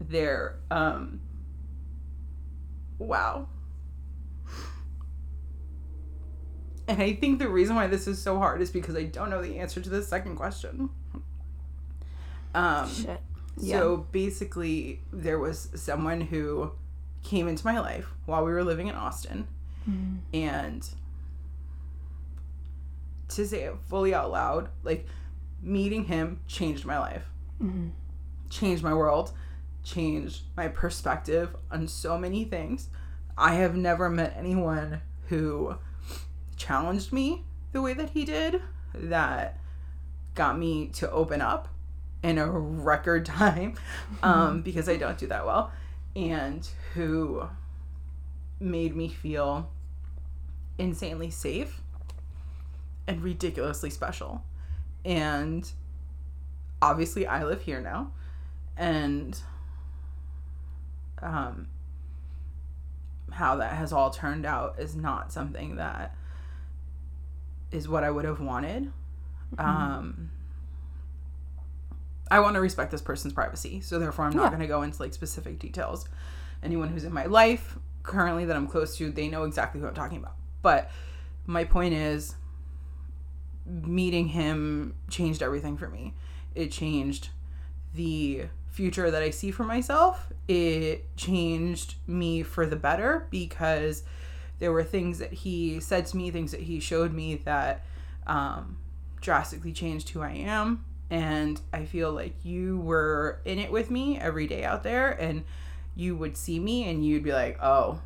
They're um. Wow. And I think the reason why this is so hard is because I don't know the answer to the second question. Um, Shit. Yeah. so basically, there was someone who came into my life while we were living in Austin, Mm. and to say it fully out loud, like meeting him changed my life, Mhm. changed my world, changed my perspective on so many things. I have never met anyone who challenged me the way that he did, that got me to open up in a record time um, because I don't do that well, and who made me feel insanely safe and ridiculously special. And obviously, I live here now, and um, how that has all turned out is not something that is what I would have wanted. Um, I want to respect this person's privacy, so therefore I'm not Yeah. going to go into like specific details. Anyone who's in my life currently that I'm close to, they know exactly who I'm talking about. But my point is, meeting him changed everything for me. It changed the future that I see for myself. It changed me for the better because there were things that he said to me, things that he showed me that um, drastically changed who I am. And I feel like you were in it with me every day out there, and you would see me and you'd be like, oh,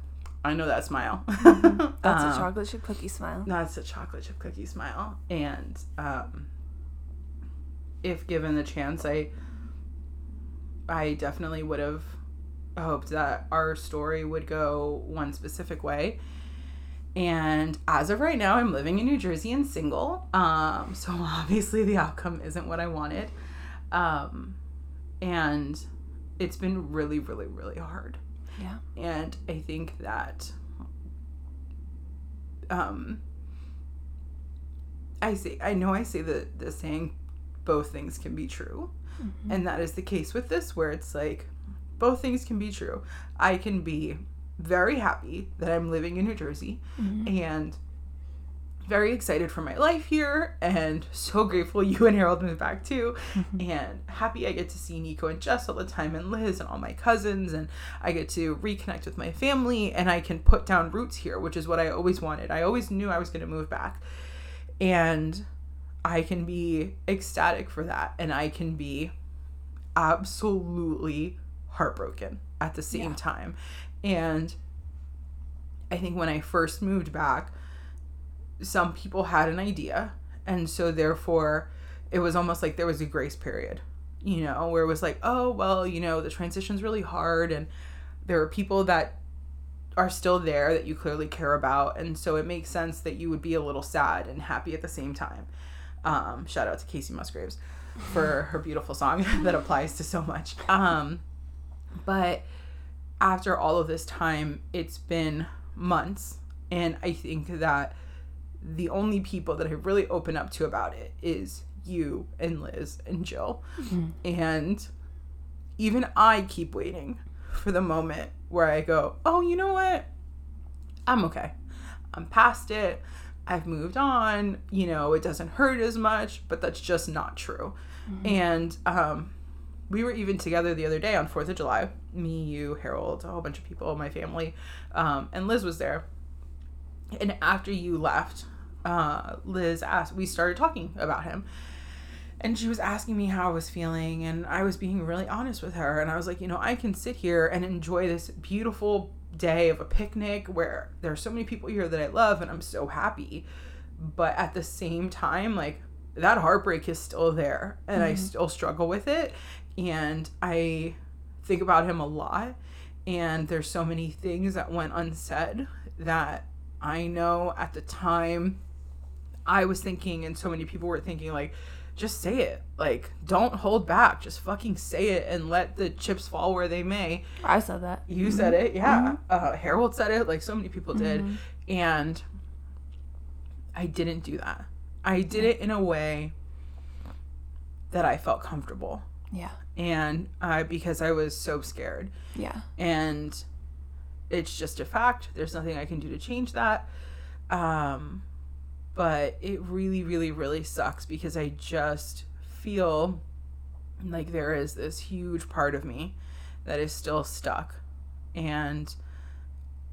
I know that smile. That's Um, a chocolate chip cookie smile. that's a chocolate chip cookie smile. And um, if given the chance, I I definitely would have hoped that our story would go one specific way. And as of right now, I'm living in New Jersey and single. Um, so obviously the outcome isn't what I wanted. Um, and it's been really, really, really hard. Yeah. And I think that um I say I know I say the the saying both things can be true. And that is the case with this where it's like both things can be true. I can be very happy that I'm living in New Jersey mm-hmm. and very excited for my life here and so grateful you and Harold moved back too mm-hmm. and happy I get to see Nico and Jess all the time and Liz and all my cousins and I get to reconnect with my family and I can put down roots here which is what I always wanted. I always knew I was going to move back. And I can be ecstatic for that and I can be absolutely heartbroken at the same Yeah. time. And I think when I first moved back, some people had an idea. And so, therefore, it was almost like there was a grace period, you know, where it was like, oh, well, you know, the transition's really hard. And there are people that are still there that you clearly care about. And so, it makes sense that you would be a little sad and happy at the same time. Um, shout out to Kacey Musgraves for her beautiful song that applies to so much. Um, but after all of this time, it's been months. And I think that the only people that I really open up to about it is you and Liz and Jill. And even I keep waiting for the moment where I go, oh, you know what? I'm okay. I'm past it. I've moved on. You know, it doesn't hurt as much, but that's just not true. And um, we were even together the other day on 4th of July. Me, you, Harold, a whole bunch of people, my family. Um, and Liz was there. And after you left, uh, Liz asked, we started talking about him. And she was asking me how I was feeling, and I was being really honest with her. And I was like, you know, I can sit here and enjoy this beautiful day of a picnic where there are so many people here that I love, and I'm so happy. But at the same time, like, that heartbreak is still there, and I still struggle with it. And I think about him a lot, and there's so many things that went unsaid that I know at the time I was thinking, and so many people were thinking, like, just say it. Like, don't hold back. Just fucking say it and let the chips fall where they may. I said that. You said mm-hmm. it, yeah. Mm-hmm. Uh, Harold said it, like so many people did. Mm-hmm. And I didn't do that. I did it in a way that I felt comfortable. Yeah. And uh, because I was so scared Yeah. and it's just a fact there's nothing i can do to change that um but it really really really sucks because i just feel like there is this huge part of me that is still stuck and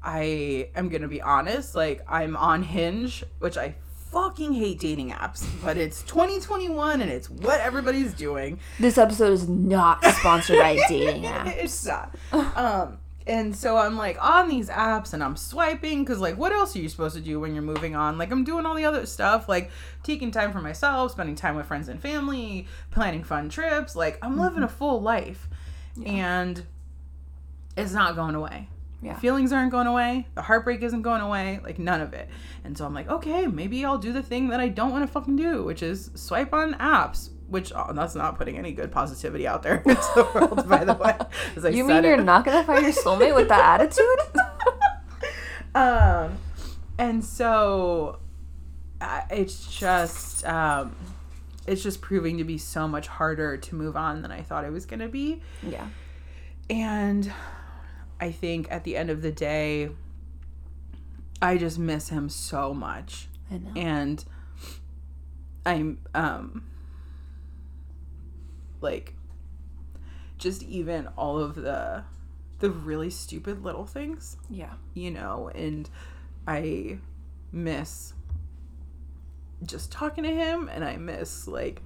i am gonna be honest like i'm on hinge which i fucking hate dating apps but it's 2021 and it's what everybody's doing This episode is not sponsored by dating apps. it's not. Um, and so I'm like on these apps and I'm swiping because like what else are you supposed to do when you're moving on? Like I'm doing all the other stuff, like taking time for myself, spending time with friends and family, planning fun trips. Like I'm living a full life, and it's not going away. Yeah. Feelings aren't going away. The heartbreak isn't going away. Like none of it. And so I'm like, okay, maybe I'll do the thing that I don't want to fucking do, which is swipe on apps. Which oh, that's not putting any good positivity out there into the world, by the way. You mean it. you're not gonna find your soulmate with that attitude? um, and so uh, it's just um, it's just proving to be so much harder to move on than I thought it was gonna be. yeah. And I think at the end of the day, I just miss him so much. I know. And I'm um like just even all of the the really stupid little things, Yeah. you know, and I miss just talking to him and I miss like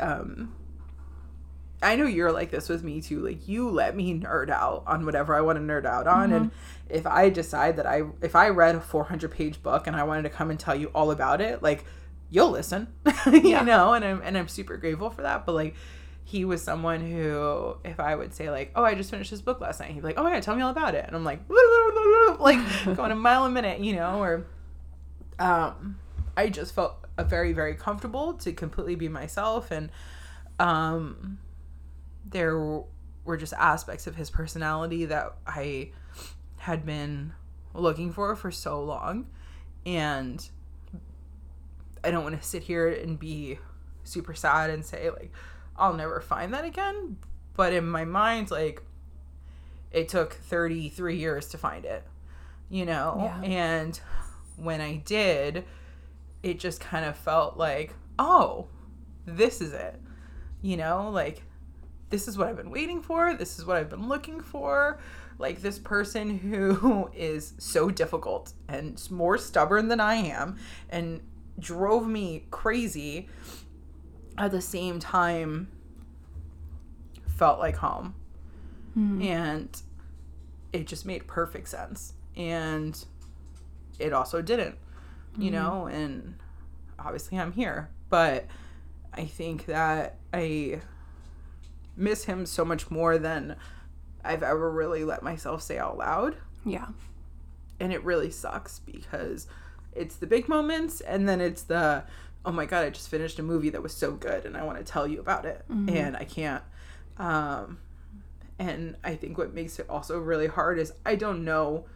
um I know you're like this with me too. Like you let me nerd out on whatever I want to nerd out on, and if I decide that I if I read a 400 page book and I wanted to come and tell you all about it, like you'll listen, you Yeah. know, and I'm and I'm super grateful for that. But like he was someone who, if I would say like, oh, I just finished this book last night, he'd be like, oh yeah, tell me all about it, and I'm like, like going a mile a minute, you know, or um, I just felt very very comfortable to completely be myself and um there were just aspects of his personality that I had been looking for for so long. And I don't want to sit here and be super sad and say like I'll never find that again. But in my mind like it took 33 years to find it you know? Yeah. and when I did it just kind of felt like oh this is it you know? Like this is what I've been waiting for. This is what I've been looking for. Like this person who is so difficult and more stubborn than I am and drove me crazy at the same time felt like home. Hmm. And it just made perfect sense. And it also didn't, you hmm. know, and obviously I'm here. But I think that I miss him so much more than I've ever really let myself say out loud. Yeah. And it really sucks because it's the big moments and then it's the oh my god, I just finished a movie that was so good and I want to tell you about it and I can't. Um and I think what makes it also really hard is I don't know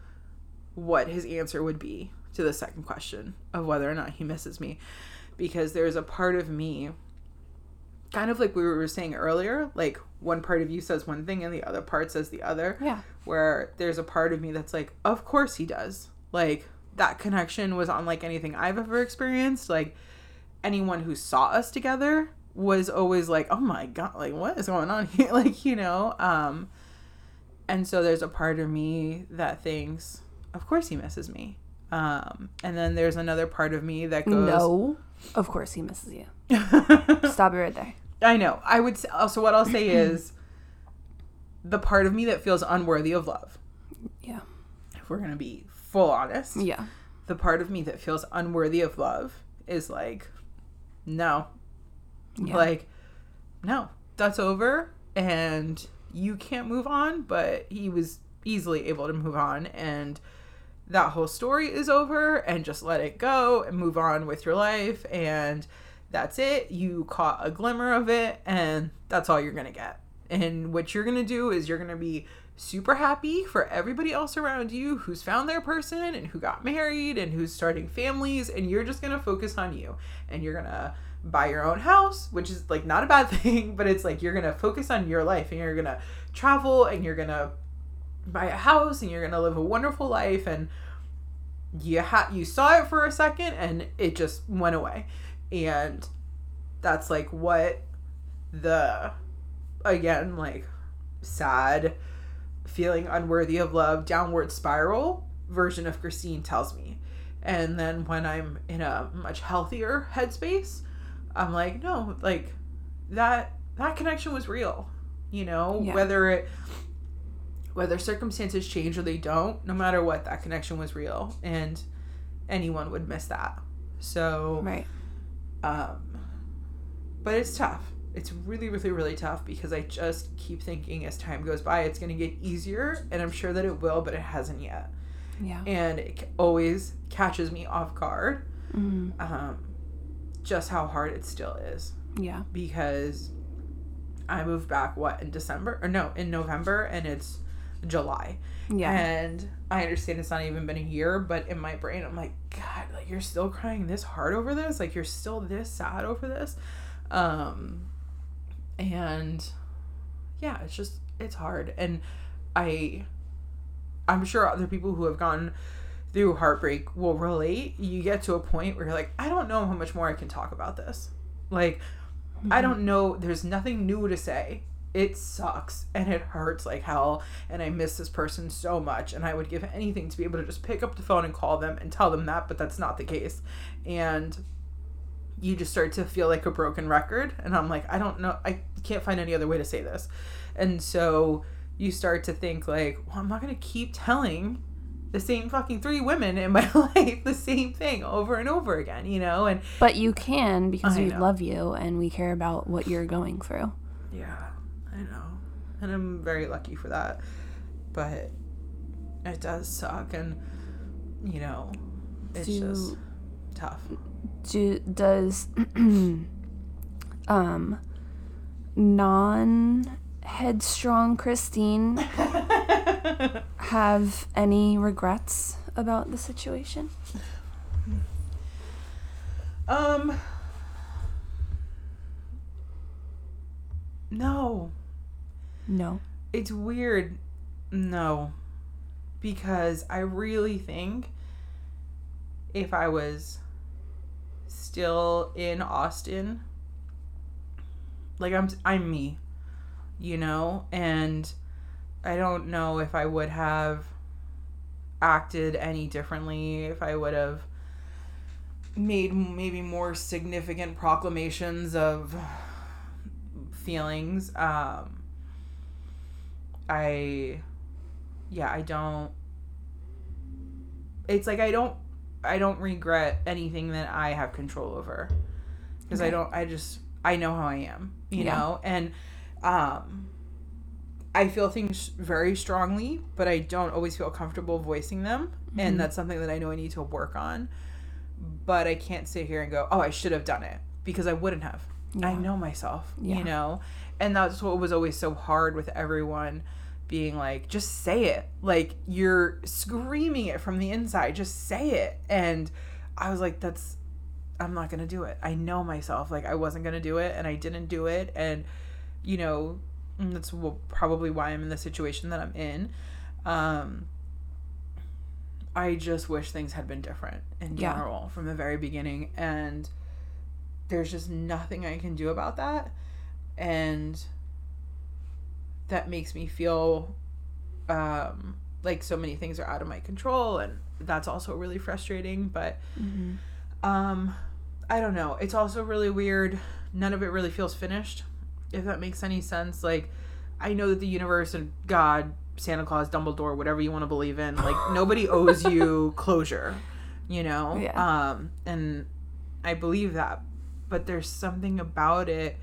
what his answer would be to the second question of whether or not he misses me because there's a part of me kind of like we were saying earlier like one part of you says one thing and the other part says the other Yeah. where there's a part of me that's like of course he does like that connection was unlike anything i've ever experienced like anyone who saw us together was always like oh my god like what is going on here like you know um and so there's a part of me that thinks of course he misses me Um, and then there's another part of me that goes, No. Of course he misses you. Stop it right there. I know. I would. Say, also, uh, what I'll say is, the part of me that feels unworthy of love. Yeah. If we're gonna be full honest, Yeah. the part of me that feels unworthy of love is like, no, Yeah. like, no, that's over, and you can't move on. But he was easily able to move on, and that whole story is over, and just let it go and move on with your life, and that's it. You caught a glimmer of it, and that's all you're gonna get. And what you're gonna do is you're gonna be super happy for everybody else around you who's found their person and who got married and who's starting families, and you're just gonna focus on you. And you're gonna buy your own house, which is like not a bad thing, but it's like you're gonna focus on your life and you're gonna travel and you're gonna buy a house and you're gonna live a wonderful life and you ha- you saw it for a second and it just went away and that's like what the again like sad feeling unworthy of love downward spiral version of christine tells me and then when i'm in a much healthier headspace i'm like no like that that connection was real you know Yeah. whether it whether circumstances change or they don't no matter what that connection was real and anyone would miss that so Right. Um, but it's tough. It's really, really, really tough because I just keep thinking as time goes by, it's going to get easier, and I'm sure that it will, but it hasn't yet. Yeah. And it always catches me off guard hmm um, just how hard it still is Yeah. because I moved back, what, in December? Or no, in November, and it's July. Yeah. And I understand it's not even been a year, but in my brain, I'm like, God, like you're still crying this hard over this? Like you're still this sad over this? Um, and yeah, it's just, it's hard. And I, I'm sure other people who have gone through heartbreak will relate. You get to a point where you're like, I don't know how much more I can talk about this. Like, I don't know. There's nothing new to say. It sucks and it hurts like hell. And I miss this person so much. And I would give anything to be able to just pick up the phone and call them and tell them that, but that's not the case. And you just start to feel like a broken record. And I'm like, I don't know. I can't find any other way to say this. And so you start to think, like, well, I'm not going to keep telling the same fucking three women in my life the same thing over and over again, you know? And But you can because I we know. love you and we care about what you're going through. Yeah, I know. And I'm very lucky for that. But it does suck and you know, it's Do- just tough. Do does um non headstrong Christine have any regrets about the situation? um No. No. It's weird. No. Because I really think if I was still in Austin, like I'm I'm me, you know, and I don't know if I would have acted any differently if I would have made maybe more significant proclamations of feelings um I yeah, I don't it's like I don't I don't regret anything that I have control over because I don't I just I know how I am, you Yeah. know? And um I feel things very strongly, but I don't always feel comfortable voicing them, Mhm. and that's something that I know I need to work on. But I can't sit here and go, "Oh, I should have done it," because I wouldn't have. I know myself, Yeah. you know? And that's what was always so hard with everyone being like, just say it. Like you're screaming it from the inside, just say it. And I was like, that's, I'm not going to do it. I know myself. Like I wasn't going to do it and I didn't do it. And, you know, that's probably why I'm in the situation that I'm in. Um, I just wish things had been different in Yeah. general from the very beginning. And there's just nothing I can do about that. And that makes me feel um, like so many things are out of my control. And that's also really frustrating. But Mm-hmm. um, I don't know. It's also really weird. None of it really feels finished, if that makes any sense. Like, I know that the universe and God, Santa Claus, Dumbledore, whatever you want to believe in, like nobody owes you closure, you know. Yeah. Um, and I believe that, but there's something about it.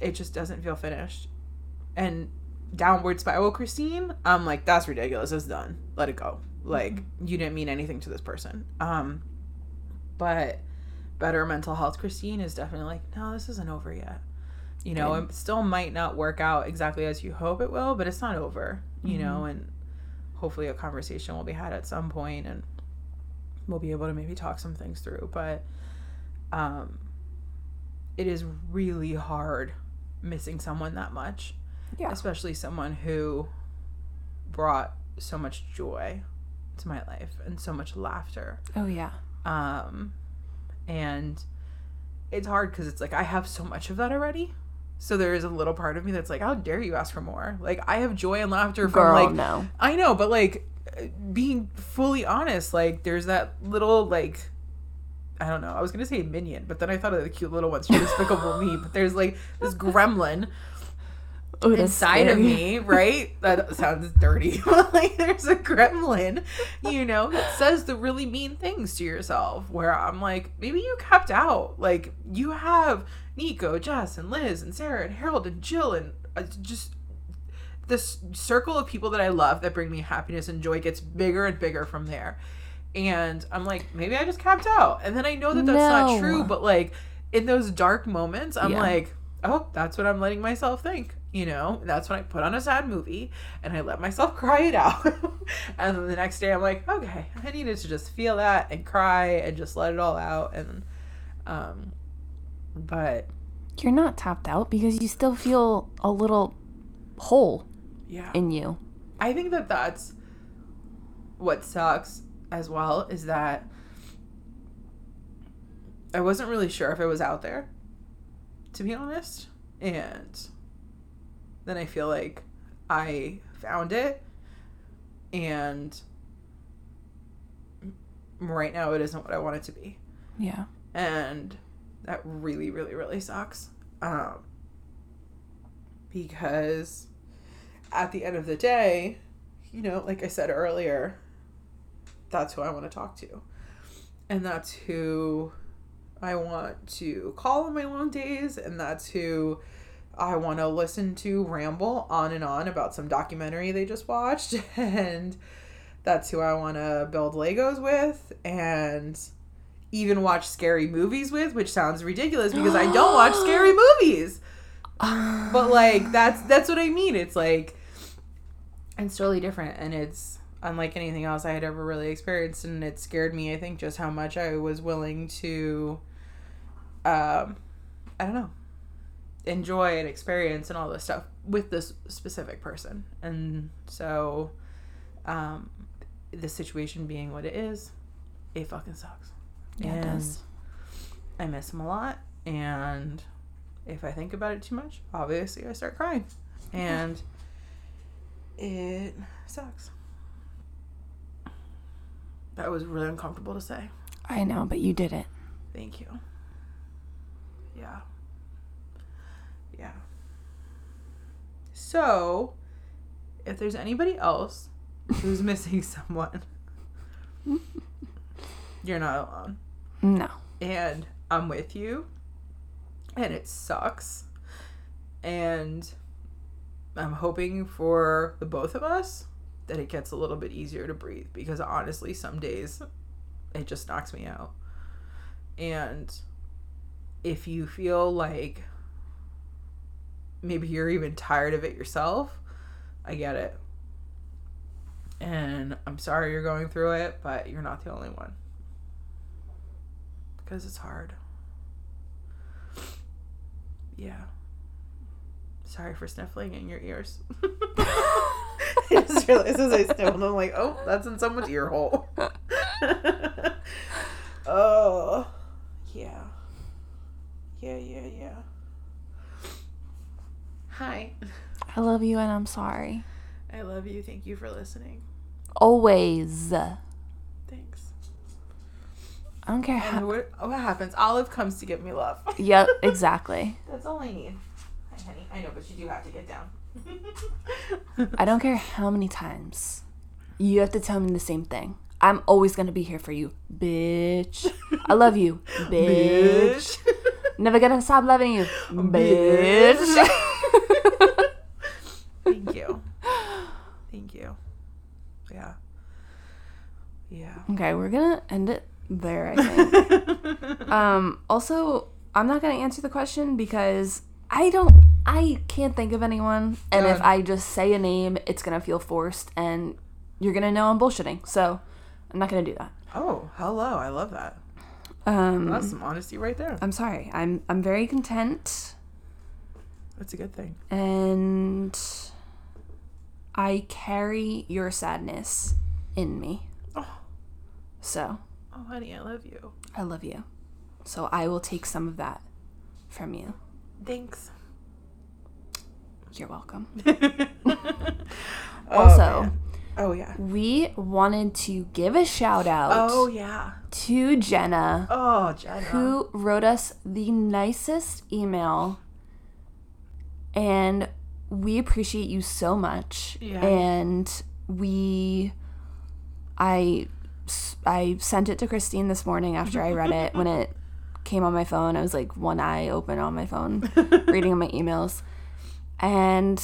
It just doesn't feel finished, and downward spiral, Christine. I'm like, that's ridiculous. It's done. Let it go. Like you didn't mean anything to this person. Um, but better mental health, Christine is definitely like, no, this isn't over yet. You know, Good. it still might not work out exactly as you hope it will, but it's not over. You know, and hopefully a conversation will be had at some point, and we'll be able to maybe talk some things through. But um, it is really hard missing someone that much Yeah. especially someone who brought so much joy to my life and so much laughter Oh yeah. um and it's hard because it's like i have so much of that already so there is a little part of me that's like how dare you ask for more like i have joy and laughter from Girl, like no. i know but like being fully honest like there's that little like I don't know. I was gonna say minion, but then I thought of the cute little ones from Despicable Me. But there's like this gremlin Ooh, inside of me, right? That sounds dirty. Like there's a gremlin, you know, that says the really mean things to yourself. Where I'm like, maybe you kept out. Like you have Nico, Jess, and Liz, and Sarah, and Harold, and Jill, and uh, just this circle of people that I love that bring me happiness and joy gets bigger and bigger from there. And I'm like, maybe I just capped out. And then I know that that's not true, but like in those dark moments, I'm Yeah. like, oh, that's what I'm letting myself think. You know, that's when I put on a sad movie and I let myself cry it out. and then the next day, I'm like, okay, I needed to just feel that and cry and just let it all out. And, um, but You're not tapped out because you still feel a little hole yeah, in you. I think that that's what sucks as well is that I wasn't really sure if it was out there, to be honest. And then I feel like I found it, and right now it isn't what I want it to be. Yeah. And that really, really, really sucks. Um, because at the end of the day, you know, like I said earlier, that's who I want to talk to. And that's who I want to call on my long days. And that's who I want to listen to ramble on and on about some documentary they just watched. And that's who I want to build Legos with. And even watch scary movies with, which sounds ridiculous because I don't watch scary movies. But like that's that's what I mean. It's like it's totally different and it's unlike anything else I had ever really experienced and it scared me I think just how much I was willing to um I don't know enjoy and experience and all this stuff with this specific person. And so um the situation being what it is, it fucking sucks. Yeah, it And does. I miss him a lot, and if I think about it too much, obviously I start crying, and it sucks. That was really uncomfortable to say. I know, but you did it. Thank you. Yeah. Yeah. So, if there's anybody else who's missing someone, you're not alone. No. and I'm with you, and it sucks. And I'm hoping for the both of us that it gets a little bit easier to breathe because honestly, some days it just knocks me out. And if you feel like maybe you're even tired of it yourself, I get it. And I'm sorry you're going through it, but you're not the only one because it's hard. Yeah. Sorry for sniffling in your ears. I just realized as I sniffled, I'm like, oh, that's in someone's ear hole. oh. Yeah, yeah, yeah. Hi. I love you and I'm sorry. I love you. Thank you for listening. always. Thanks. I don't care how. And what, what happens? Olive comes to give me love. Yep, exactly. That's all I need. Hi, honey. I know, but you do have to get down. I don't care how many times you have to tell me the same thing. I'm always gonna be here for you, bitch. I love you, bitch. bitch. Never gonna stop loving you, bitch. Thank you. Thank you. Yeah. Yeah. okay, we're gonna end it there. I think. um. Also, I'm not gonna answer the question because I don't. I can't think of anyone, and if I just say a name, it's gonna feel forced, and you're gonna know I'm bullshitting. So, I'm not gonna do that. Oh, hello. I love that. Um. That's some honesty right there. I'm sorry. I'm I'm very content That's a good thing. and I carry your sadness in me. Oh. So, Oh, honey, I love you. I love you. So, I will take some of that from you. Thanks. You're welcome. Oh, Also, man. Oh, yeah. we wanted to give a shout out Oh, yeah. to Jenna Oh, Jenna. who wrote us the nicest email and we appreciate you so much Yeah. and we i i sent it to christine this morning after i read it when it came on my phone i was like one eye open on my phone reading my emails and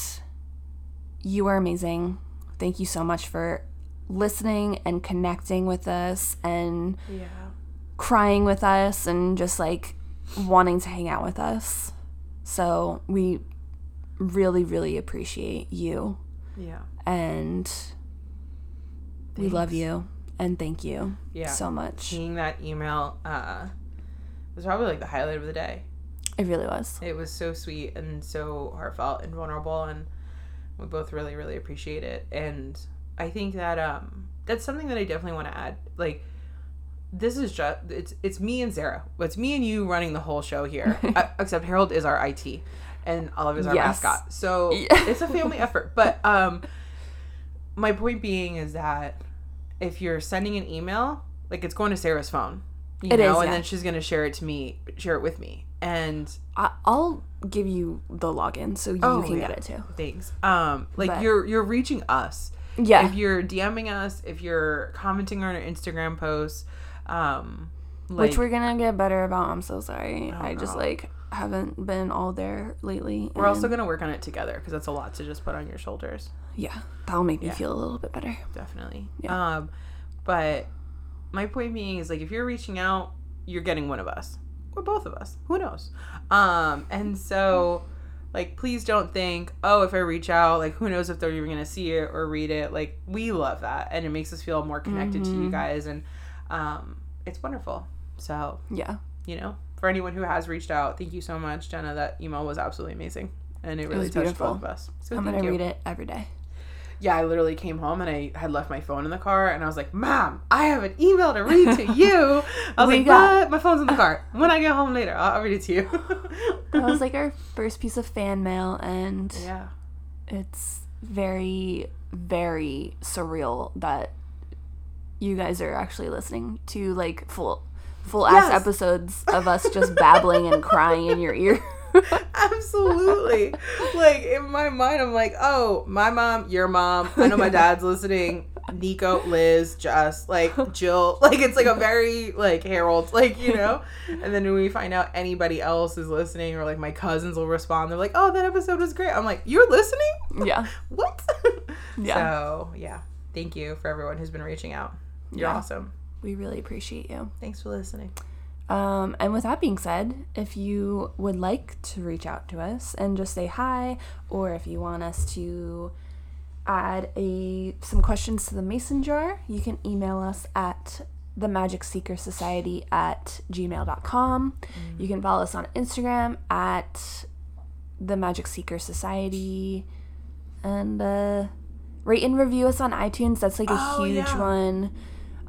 you are amazing thank you so much for listening and connecting with us and Yeah. crying with us and just like wanting to hang out with us. So we really, really appreciate you Yeah. and we love you and thank you Yeah. so much. Seeing that email uh, was probably like the highlight of the day. It really was. It was so sweet and so heartfelt and vulnerable, and we both really, really appreciate it. And I think that um, that's something that I definitely want to add. Like, this is just it's it's me and Sarah. It's me and you running the whole show here. uh, except Harold is our IT, and Olive is our Yes. mascot. So Yeah. it's a family effort. But um, my point being is that if you're sending an email, like it's going to Sarah's phone. You It know, is, and yeah. then she's gonna share it to me, share it with me, and I, I'll give you the login so you Oh, can yeah. get it too. Thanks. Um, like But- you're you're reaching us. Yeah. If you're DMing us, if you're commenting on our Instagram posts, um, like, Which we're gonna get better about. I'm so sorry. I just no. like haven't been all there lately. we're also gonna work on it together because that's a lot to just put on your shoulders. yeah, that'll make me Yeah. feel a little bit better. Definitely. Yeah. Um, but my point being is like if you're reaching out, you're getting one of us or both of us. Who knows? Um, and so like please don't think oh if i reach out like who knows if they're even to see it or read it like we love that and it makes us feel more connected to you Mhm. guys and um, it's wonderful so Yeah. you know for anyone who has reached out thank you so much jenna that email was absolutely amazing and it really was touched beautiful. both of us so I'm gonna you. read it every day. Yeah i literally came home and i had left my phone in the car and i was like mom i have an email to read to you. I was We like got- what? My phone's in the car. When i get home later i'll, I'll read it to you. That was like our first piece of fan mail, and yeah. it's very, very surreal that you guys are actually listening to like full, full ass Yes. episodes of us just babbling and crying in your ear. Absolutely. like in my mind, I'm like, oh, my mom, your mom. I know my dad's listening. Nico, Liz, Jess, like Jill. Like it's like a very like Harold, like you know. And then when we find out anybody else is listening, or like my cousins will respond, they're like, oh, that episode was great. I'm like, you're listening? yeah, What? Yeah. So yeah, thank you for everyone who's been reaching out. You're Yeah. awesome. we really appreciate you. Thanks for listening. Um, and with that being said, if you would like to reach out to us and just say hi, or if you want us to add a some questions to the mason jar, you can email us at the magic seeker society at gmail.com. You can follow us on Instagram at the magic seeker society and uh, rate and review us on iTunes. That's like a Oh, huge yeah. one.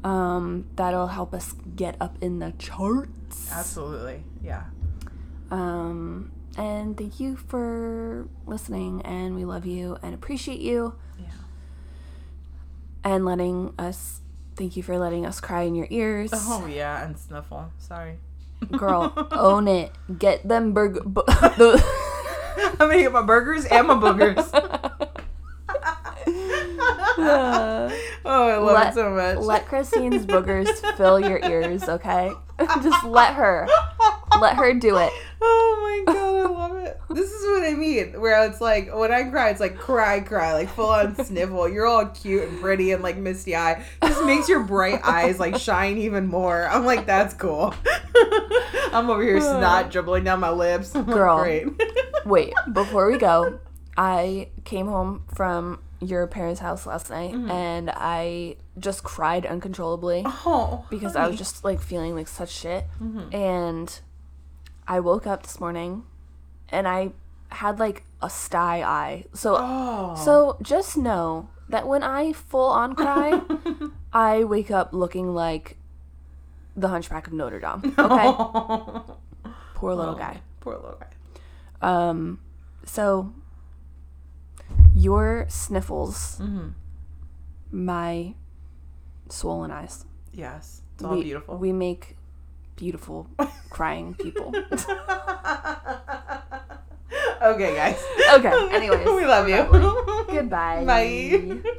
Um, that'll help us get up in the charts. Absolutely. Yeah. Um, and thank you for listening, and we love you and appreciate you. Yeah. and letting us. Thank you for letting us cry in your ears, Oh yeah, and sniffle. Sorry. girl. own it. Get them burger. Bu- the- I'm gonna get my burgers and my boogers. oh, I love let, it so much. let Christine's boogers fill your ears, okay? Just let her. Let her do it. Oh my god, I love it. This is what I mean. Where it's like when I cry, it's like cry, cry, like full on sniffle. You're all cute and pretty and like misty eye. Just makes your bright eyes like shine even more. I'm like, that's cool. I'm over here snot dribbling down my lips. Girl. great. Wait, before we go, I came home from your parents' house last night Mm-hmm. and I just cried uncontrollably oh, because I was just like feeling like such shit. Mm-hmm. And I woke up this morning and I had like a sty eye. So Oh. so just know that when I full on cry, I wake up looking like the Hunchback of Notre Dame. Okay, poor little guy. Poor little guy. Um, so your sniffles, Mm-hmm. my swollen eyes. Yes, it's all we, beautiful. We make beautiful crying people. okay, guys. Okay, anyways, we love you. Goodbye. Bye.